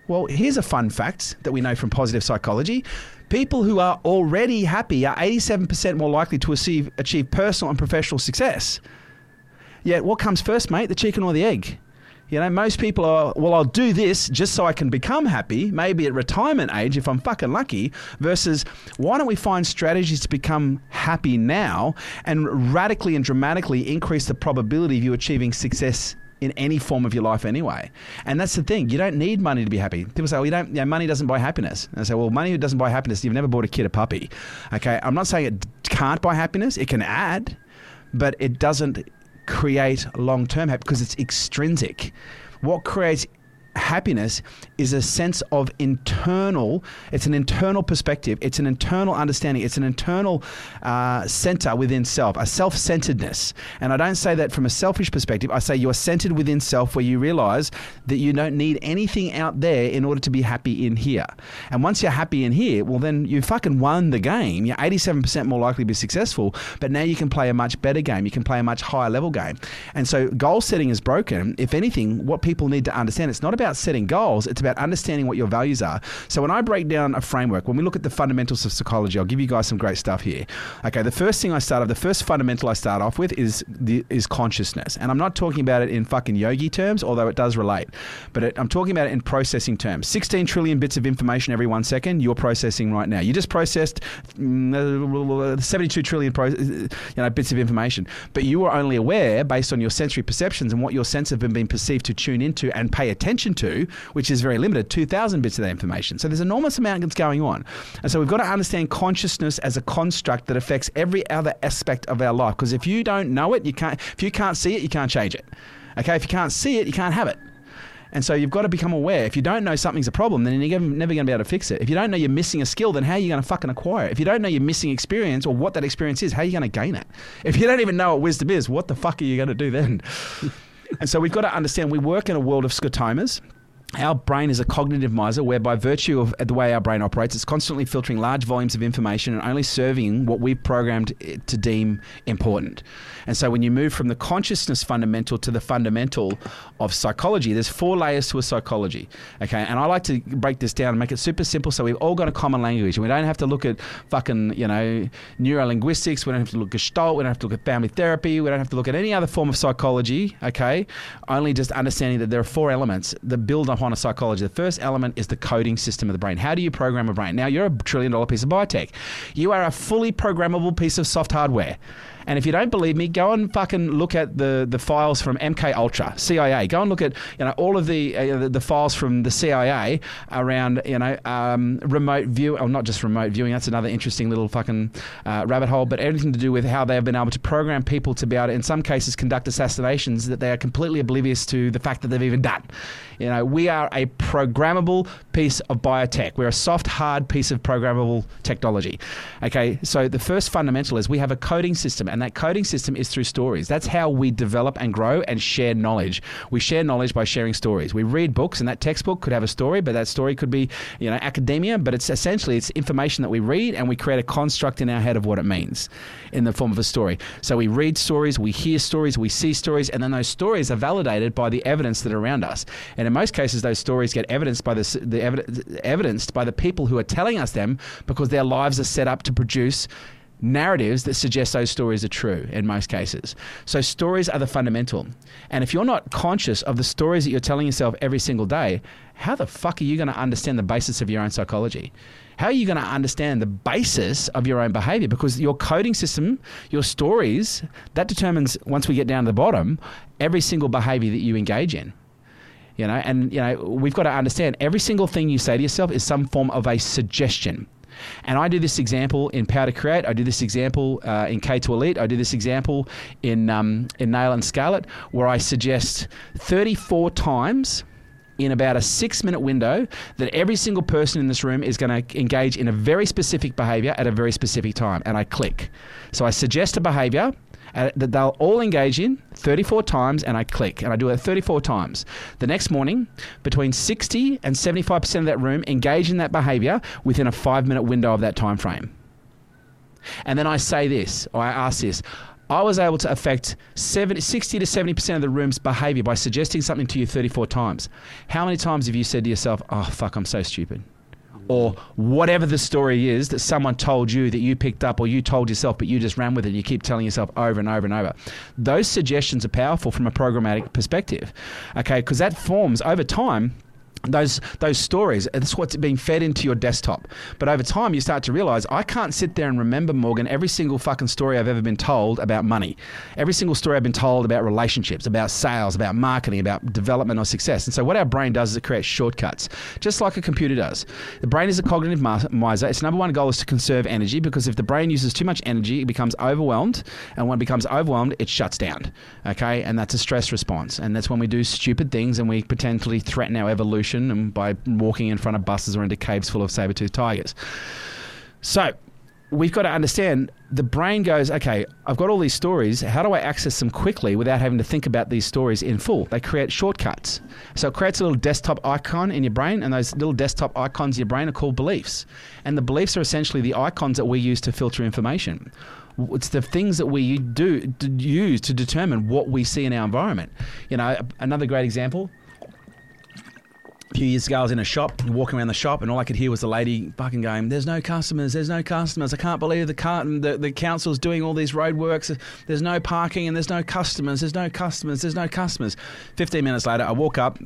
Well, here's a fun fact that we know from positive psychology. People who are already happy are 87% more likely to achieve, achieve personal and professional success. Yet, what comes first, mate? The chicken or the egg? You know, most people are, well, I'll do this just so I can become happy, maybe at retirement age if I'm fucking lucky, versus why don't we find strategies to become happy now and radically and dramatically increase the probability of you achieving success in any form of your life anyway. And that's the thing. You don't need money to be happy. People say, well, you don't, you know, money doesn't buy happiness. And I say, well, money doesn't buy happiness. You've never bought a kid a puppy. Okay. I'm not saying it can't buy happiness. It can add, but it doesn't create long term happiness because it's extrinsic. What creates happiness is a sense of internal it's an internal perspective it's an internal understanding it's an internal uh, center within self a self-centeredness. And i don't say that from a selfish perspective i say you're centered within self where you realize that you don't need anything out there in order to be happy in here. And once you're happy in here well then you fucking won the game. You're 87% more likely to be successful but now you can play a much better game. You can play a much higher level game. And so goal setting is broken. If anything what people need to understand it's not about about setting goals, it's about understanding what your values are. So when I break down a framework, when we look at the fundamentals of psychology, I'll give you guys some great stuff here. Okay, the first thing I start off, the first fundamental I start off with is the, is consciousness, and I'm not talking about it in fucking yogi terms, although it does relate, but it, I'm talking about it in processing terms. 16 trillion bits of information every one second you're processing right now. You just processed mm, 72 trillion pro, you know bits of information, but you are only aware based on your sensory perceptions and what your senses have been perceived to tune into and pay attention to, which is very limited, 2,000 bits of that information. So there's an enormous amount that's going on. And so we've got to understand consciousness as a construct that affects every other aspect of our life. Because if you don't know it, you can't, if you can't see it, you can't change it. Okay, if you can't see it, you can't have it. And so you've got to become aware. If you don't know something's a problem, then you're never going to be able to fix it. If you don't know you're missing a skill, then how are you going to fucking acquire it? If you don't know you're missing experience or what that experience is, how are you going to gain it? If you don't even know what wisdom is, what the fuck are you going to do then? and so we've got to understand we work in a world of scotomas our brain is a cognitive miser where by virtue of the way our brain operates it's constantly filtering large volumes of information and only serving what we've programmed to deem important. And so when you move from the consciousness fundamental to the fundamental of psychology there's four layers to a psychology okay and i like to break this down and make it super simple so we've all got a common language we don't have to look at fucking you know neurolinguistics we don't have to look at gestalt we don't have to look at family therapy we don't have to look at any other form of psychology okay only just understanding that there are four elements that build up a psychology. The first element is the coding system of the brain. How do you program a brain? Now, you're a trillion dollar piece of biotech. You are a fully programmable piece of soft hardware. And if you don't believe me, go and fucking look at the, the files from MK Ultra, CIA. Go and look at you know all of the uh, the, the, files from the CIA around you know um, remote view, or not just remote viewing. That's another interesting little fucking uh, rabbit hole. But everything to do with how they have been able to program people to be able to, in some cases, conduct assassinations that they are completely oblivious to the fact that they've even done. You know, we are a programmable piece of biotech. We're a soft, hard piece of programmable technology. Okay, so the first fundamental is we have a coding system and that coding system is through stories. That's how we develop and grow and share knowledge. We share knowledge by sharing stories. We read books, and that textbook could have a story, but that story could be, you know, academia. But it's essentially it's information that we read, and we create a construct in our head of what it means in the form of a story. So we read stories, we hear stories, we see stories, and then those stories are validated by the evidence that are around us. And in most cases, those stories get evidenced by the, the evi- evidenced by the people who are telling us them because their lives are set up to produce narratives that suggest those stories are true in most cases. So stories are the fundamental. And if you're not conscious of the stories that you're telling yourself every single day, how the fuck are you going to understand the basis of your own psychology? How are you going to understand the basis of your own behavior? Because your coding system, your stories, that determines once we get down to the bottom, every single behavior that you engage in. You know, and you know, we've got to understand every single thing you say to yourself is some form of a suggestion. And I do this example in Power to Create. I do this example uh, in K2 Elite. I do this example in um, in Nail and Scale It, where I suggest 34 times in about a six minute window that every single person in this room is going to engage in a very specific behavior at a very specific time. And I click. So I suggest a behavior Uh, that they'll all engage in 34 times and I click and I do it 34 times. The next morning, between 60 and 75% of that room engage in that behavior within a five minute window of that time frame. And then I say this, or I ask this. I was able to affect 70, 60 to 70% of the room's behavior by suggesting something to you 34 times. How many times have you said to yourself, oh, fuck, I'm so stupid? Or whatever the story is that someone told you that you picked up or you told yourself, but you just ran with it you keep telling yourself over and over and over. Those suggestions are powerful from a programmatic perspective, okay, because that forms over time those those stories that's what's being fed into your desktop. But over time you start to realize i can't sit there and remember morgan every single fucking story i've ever been told about money. Every single story i've been told about relationships about sales about marketing about development or success. And so what our brain does is it creates shortcuts just like a computer does. The brain is a cognitive miser. Its number one goal is to conserve energy because if the brain uses too much energy it becomes overwhelmed. And when it becomes overwhelmed it shuts down okay? And that's a stress response. And that's when we do stupid things and we potentially threaten our evolution and by walking in front of buses or into caves full of saber-toothed tigers. So we've got to understand the brain goes, okay, I've got all these stories. How do I access them quickly without having to think about these stories in full? They create shortcuts. So it creates a little desktop icon in your brain, and those little desktop icons in your brain are called beliefs. And the beliefs are essentially the icons that we use to filter information. It's the things that we do use to determine what we see in our environment. You know, another great example a few years ago, I was in a shop, walking around the shop, and all I could hear was the lady fucking going, "There's no customers. There's no customers. I can't believe the car- the, the council's doing all these road works. There's no parking, and there's no customers. There's no customers. There's no customers." Fifteen minutes later, I walk up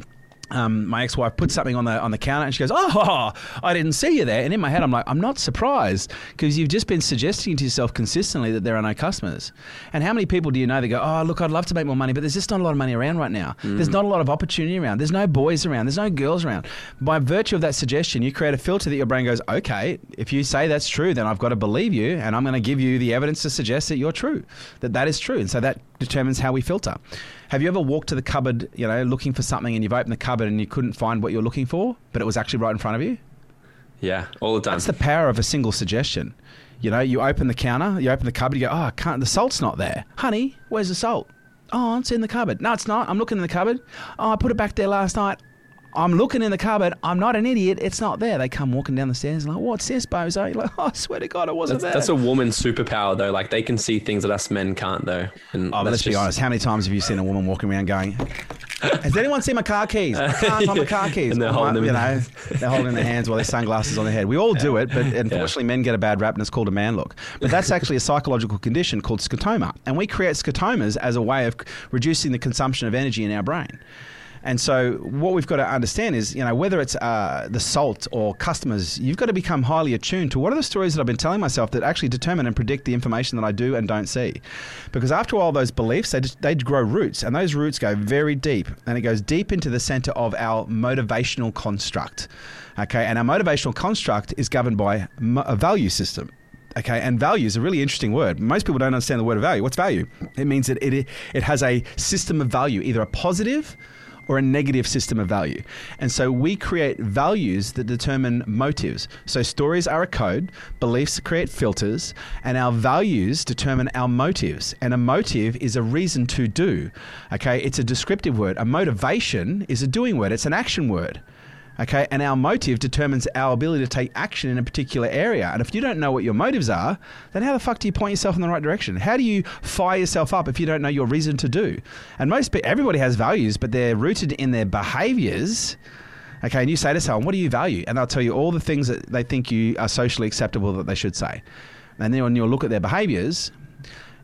um, my ex-wife put something on the on the counter and she goes, "Oh, I didn't see you there." And in my head, I'm like, "I'm not surprised because you've just been suggesting to yourself consistently that there are no customers." And how many people do you know that go, "Oh, look, I'd love to make more money, but there's just not a lot of money around right now. Mm. There's not a lot of opportunity around. There's no boys around. There's no girls around." By virtue of that suggestion, you create a filter that your brain goes, "Okay, if you say that's true, then I've got to believe you, and I'm going to give you the evidence to suggest that you're true, that that is true." And so that determines how we filter. Have you ever walked to the cupboard, you know, looking for something and you've opened the cupboard and you couldn't find what you're looking for, but it was actually right in front of you? Yeah, all the time. That's the power of a single suggestion. You know, you open the counter, you open the cupboard, you go, oh, I can't, the salt's not there. Honey, where's the salt? Oh, it's in the cupboard. No, it's not. I'm looking in the cupboard. Oh, I put it back there last night. I'm looking in the cupboard. I'm not an idiot. It's not there. They come walking down the stairs like, what's this, bozo? You're like, oh, I swear to God, it wasn't that's, there. That's a woman's superpower, though. Like they can see things that us men can't, though. And oh, but let's just... be honest. How many times have you seen a woman walking around going, "Has anyone seen my car keys? I can't find my car keys." and they're holding them. You know, they're holding their hands while their sunglasses on their head. We all do it, but unfortunately, yeah. men get a bad rap, and it's called a man look. But that's actually a psychological condition called scotoma, and we create scotomas as a way of reducing the consumption of energy in our brain. And so, what we've got to understand is, you know, whether it's uh, the salt or customers, you've got to become highly attuned to what are the stories that I've been telling myself that actually determine and predict the information that I do and don't see. Because after all, those beliefs they just, they grow roots, and those roots go very deep, and it goes deep into the center of our motivational construct. Okay, and our motivational construct is governed by a value system. Okay, and value is a really interesting word. Most people don't understand the word value. What's value? It means that it, it has a system of value, either a positive or a negative system of value. And so we create values that determine motives. So stories are a code, beliefs create filters, and our values determine our motives. And a motive is a reason to do. Okay, it's a descriptive word. A motivation is a doing word, it's an action word. Okay, and our motive determines our ability to take action in a particular area. And if you don't know what your motives are, then how the fuck do you point yourself in the right direction? How do you fire yourself up if you don't know your reason to do? And most everybody has values, but they're rooted in their behaviors. Okay, and you say to someone, "What do you value?" And they'll tell you all the things that they think you are socially acceptable that they should say. And then when you look at their behaviors,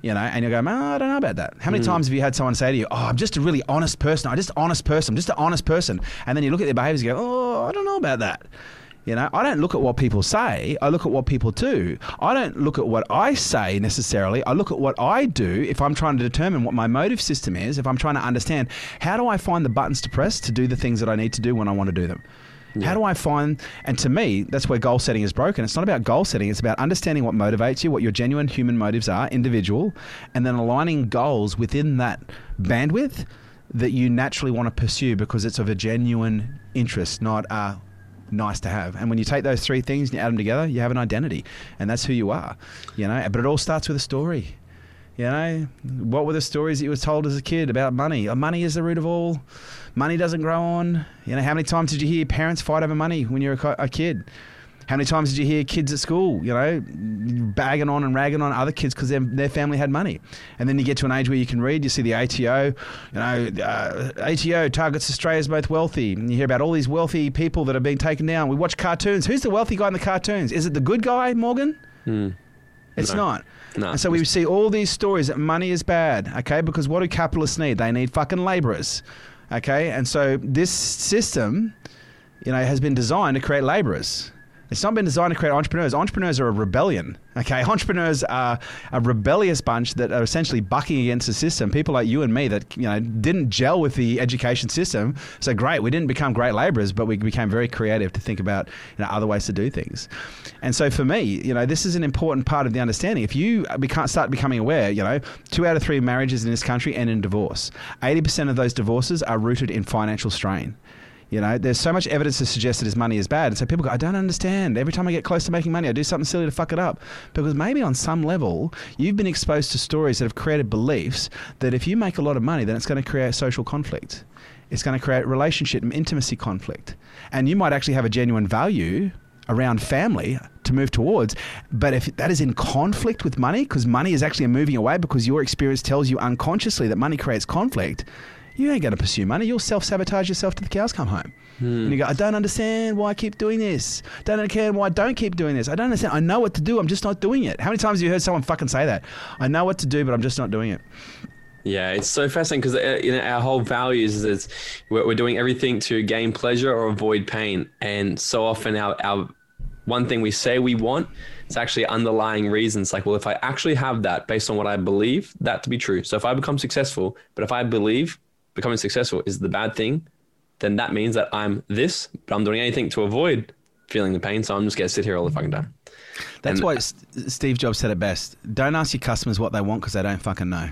you know, and you go, oh, I don't know about that. How many mm. times have you had someone say to you, Oh, I'm just a really honest person. I'm just an honest person. I'm just an honest person. And then you look at their behaviors and go, Oh, I don't know about that. You know, I don't look at what people say. I look at what people do. I don't look at what I say necessarily. I look at what I do if I'm trying to determine what my motive system is, if I'm trying to understand how do I find the buttons to press to do the things that I need to do when I want to do them. Yeah. How do I find? And to me, that's where goal setting is broken. It's not about goal setting. It's about understanding what motivates you, what your genuine human motives are, individual, and then aligning goals within that bandwidth that you naturally want to pursue because it's of a genuine interest, not a nice to have. And when you take those three things and you add them together, you have an identity, and that's who you are. You know. But it all starts with a story. You know, what were the stories that you were told as a kid about money? Oh, money is the root of all. Money doesn't grow on. You know, how many times did you hear parents fight over money when you were a, kid? How many times did you hear kids at school, you know, bagging on and ragging on other kids because their, their family had money? And then you get to an age where you can read, you see the ATO, you know, uh, ATO targets Australia's most wealthy. And you hear about all these wealthy people that are being taken down. We watch cartoons. Who's the wealthy guy in the cartoons? Is it the good guy, Morgan? Mm. It's no. not. No. And so we see all these stories that money is bad, okay? Because what do capitalists need? They need fucking laborers, okay? And so this system, you know, has been designed to create laborers. It's not been designed to create entrepreneurs. Entrepreneurs are a rebellion. Okay, entrepreneurs are a rebellious bunch that are essentially bucking against the system. People like you and me that you know didn't gel with the education system. So great, we didn't become great laborers, but we became very creative to think about you know other ways to do things. And so for me, you know, this is an important part of the understanding. If you we can't start becoming aware, you know, two out of three marriages in this country end in divorce. Eighty percent of those divorces are rooted in financial strain. You know, there's so much evidence to suggest that his money is bad. And so people go, I don't understand. Every time I get close to making money, I do something silly to fuck it up. Because maybe on some level, you've been exposed to stories that have created beliefs that if you make a lot of money, then it's going to create social conflict. It's going to create relationship and intimacy conflict. And you might actually have a genuine value around family to move towards. But if that is in conflict with money, because money is actually moving away because your experience tells you unconsciously that money creates conflict, you ain't going to pursue money. You'll self sabotage yourself till the cows come home. Hmm. And you go, I don't understand why I keep doing this. Don't understand why I don't keep doing this. I don't understand. I know what to do. I'm just not doing it. How many times have you heard someone fucking say that? I know what to do, but I'm just not doing it. Yeah, it's so fascinating because uh, you know, our whole values is we're, we're doing everything to gain pleasure or avoid pain, and so often our, our one thing we say we want it's actually underlying reasons like well if i actually have that based on what i believe that to be true so if i become successful but if i believe becoming successful is the bad thing, then that means that I'm this, but I'm doing anything to avoid feeling the pain. So I'm just going to sit here all the fucking time. That's and, why Steve Jobs said it best. Don't ask your customers what they want because they don't fucking know.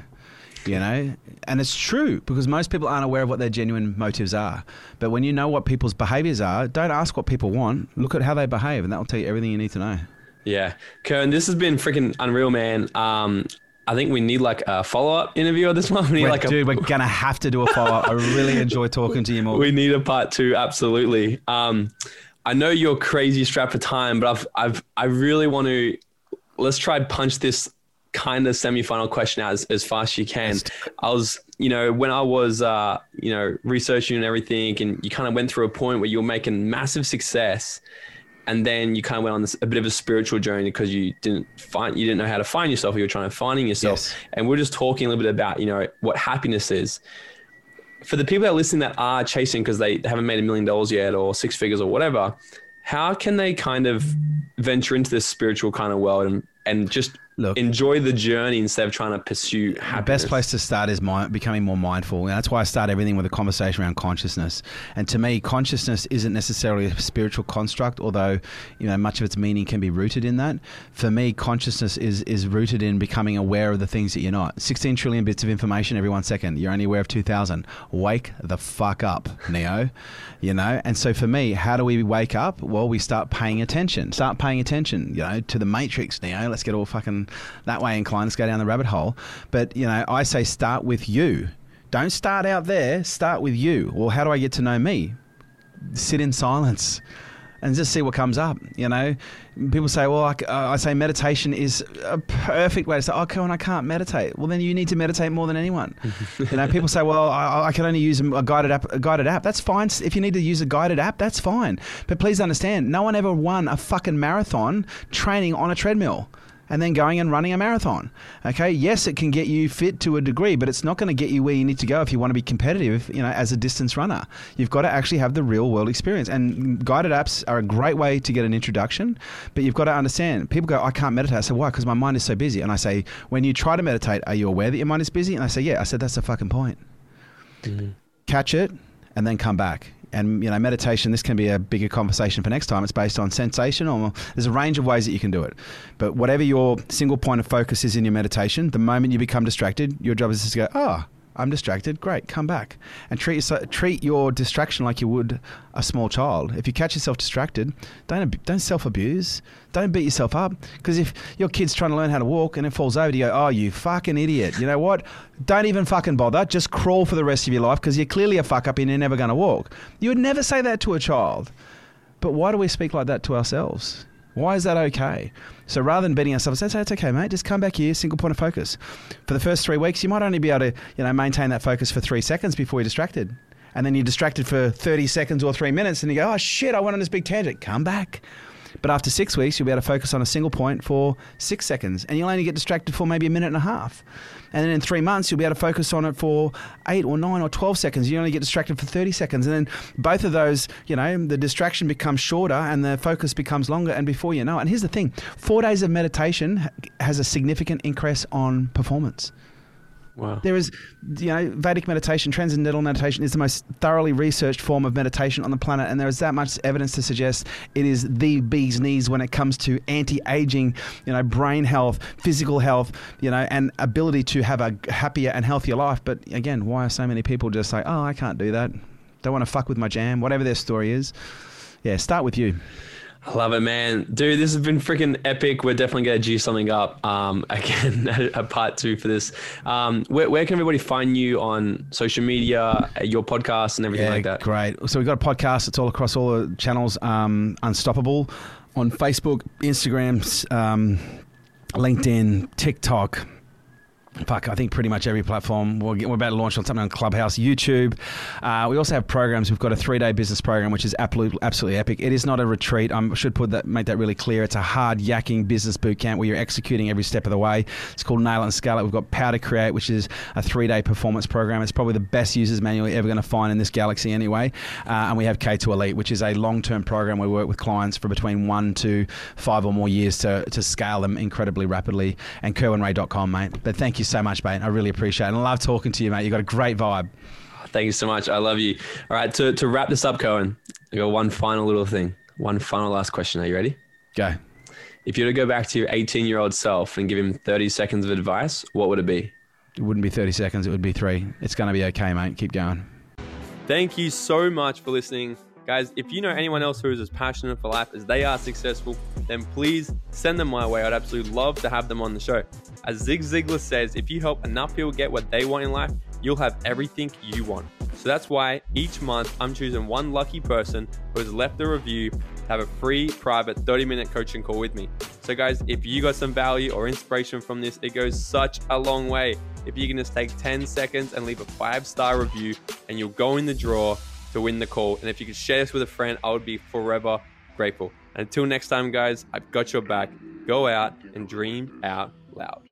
You know, and it's true because most people aren't aware of what their genuine motives are. But when you know what people's behaviors are, don't ask what people want. Look at how they behave, and that will tell you everything you need to know. Yeah, Kern, this has been freaking unreal, man. Um, I think we need like a follow up interview of this one. We like dude, a, we're gonna have to do a follow up. I really enjoy talking to you more. We need a part two, absolutely. Um, I know you're crazy strapped for time, but I've I've I really want to let's try and punch this kind of semi-final question out as, as fast as you can. I was, you know, when I was, uh, you know, researching and everything, and you kind of went through a point where you were making massive success, and then you kind of went on this, a bit of a spiritual journey because you didn't find you didn't know how to find yourself or you were trying to finding yourself yes. and we're just talking a little bit about you know what happiness is for the people that are listening that are chasing because they haven't made a million dollars yet or six figures or whatever how can they kind of venture into this spiritual kind of world and and just Look. enjoy the journey instead of trying to pursue happiness. The best place to start is mind, becoming more mindful. And that's why I start everything with a conversation around consciousness. And to me, consciousness isn't necessarily a spiritual construct, although you know much of its meaning can be rooted in that. For me, consciousness is is rooted in becoming aware of the things that you're not. 16 trillion bits of information every one second. You're only aware of 2,000. Wake the fuck up, Neo. You know. And so for me, how do we wake up? Well, we start paying attention. Start paying attention. You know, to the matrix, Neo. Let's get all fucking that way inclined. Let's go down the rabbit hole. But, you know, I say start with you. Don't start out there, start with you. Well, how do I get to know me? Sit in silence and just see what comes up. You know, people say, well, I, uh, I say meditation is a perfect way to say, okay, well, I can't meditate. Well, then you need to meditate more than anyone. you know, people say, well, I, I, can only use a guided app. A guided app, that's fine. If you need to use a guided app, that's fine. But please understand, no one ever won a fucking marathon training on a treadmill and then going and running a marathon. Okay, yes, it can get you fit to a degree, but it's not going to get you where you need to go if you want to be competitive. You know, as a distance runner, you've got to actually have the real world experience. And guided apps are a great way to get an introduction, but you've got to understand. People go, "I can't meditate." I say, "Why?" Because my mind is so busy. And I say, "When you try to meditate, are you aware that your mind is busy?" And I say, "Yeah." I said, "That's the fucking point." Mm-hmm. Catch it, and then come back and you know meditation this can be a bigger conversation for next time. It's based on sensation or there's a range of ways that you can do it. But whatever your single point of focus is in your meditation the moment you become distracted your job is to go oh I'm distracted. Great, come back and treat your, treat your distraction like you would a small child. If you catch yourself distracted, don't don't self abuse. Don't beat yourself up because if your kid's trying to learn how to walk and it falls over, you go, "Oh, you fucking idiot!" You know what? Don't even fucking bother. Just crawl for the rest of your life because you're clearly a fuck up and you're never going to walk. You would never say that to a child. But why do we speak like that to ourselves? Why is that okay? So rather than beating ourselves, say, it's okay, mate. Just come back here, single point of focus. For the first three weeks, you might only be able to, you know, maintain that focus for three seconds before you're distracted. And then you're distracted for 30 seconds or three minutes and you go, oh shit, I went on this big tangent. Come back. But after six weeks, you'll be able to focus on a single point for six seconds and you'll only get distracted for maybe a minute and a half. And then in three months, you'll be able to focus on it for eight or nine or 12 seconds. You only get distracted for 30 seconds. And then both of those, you know, the distraction becomes shorter and the focus becomes longer. And before you know it, and here's the thing four days of meditation has a significant increase on performance. Wow. There is, you know, Vedic meditation, transcendental meditation is the most thoroughly researched form of meditation on the planet, and there is that much evidence to suggest it is the bee's knees when it comes to anti-aging, you know, brain health, physical health, you know, and ability to have a happier and healthier life. But again, why are so many people just say, "Oh, I can't do that. Don't want to fuck with my jam," whatever their story is. Yeah, start with you. I love it, man. Dude, this has been freaking epic. We're definitely going to do something up. Um, again, a part two for this. Um, where, where, can everybody find you on social media, your podcast, and everything yeah, like that? Great. So we've got a podcast. It's all across all the channels. Um, Unstoppable on Facebook, Instagram, um, LinkedIn, TikTok fuck, I think pretty much every platform. We're, we're about to launch on something on Clubhouse, YouTube. Uh, we also have programs. We've got a three-day business program, which is absolutely, absolutely epic. It is not a retreat. I should put that, make that really clear. It's a hard yakking business boot camp where you're executing every step of the way. It's called Nail and Scale It. We've got Power Create, which is a three-day performance program. It's probably the best users manual you're ever going to find in this galaxy anyway. Uh, and we have K2 Elite, which is a long-term program. We work with clients for between one to five or more years to, to scale them incredibly rapidly. And kerwinrae.com, mate. But thank you so much, mate. I really appreciate it. And I love talking to you, mate. You've got a great vibe. Thank you so much. I love you. All right, to, to wrap this up, Kerwin, I got one final little thing. One final last question. Are you ready? Go. If you were to go back to your 18 year old self and give him 30 seconds of advice, what would it be? It wouldn't be 30 seconds, it would be three. It's going to be okay, mate. Keep going. Thank you so much for listening. Guys, if you know anyone else who is as passionate for life as they are successful, then please send them my way. I'd absolutely love to have them on the show. As Zig Ziglar says, if you help enough people get what they want in life, you'll have everything you want. So that's why each month I'm choosing one lucky person who has left a review to have a free private 30 minute coaching call with me. So, guys, if you got some value or inspiration from this, it goes such a long way. If you can just take 10 seconds and leave a five star review, and you'll go in the draw to win the call. And if you could share this with a friend, I would be forever grateful. Until next time, guys, I've got your back. Go out and dream out loud.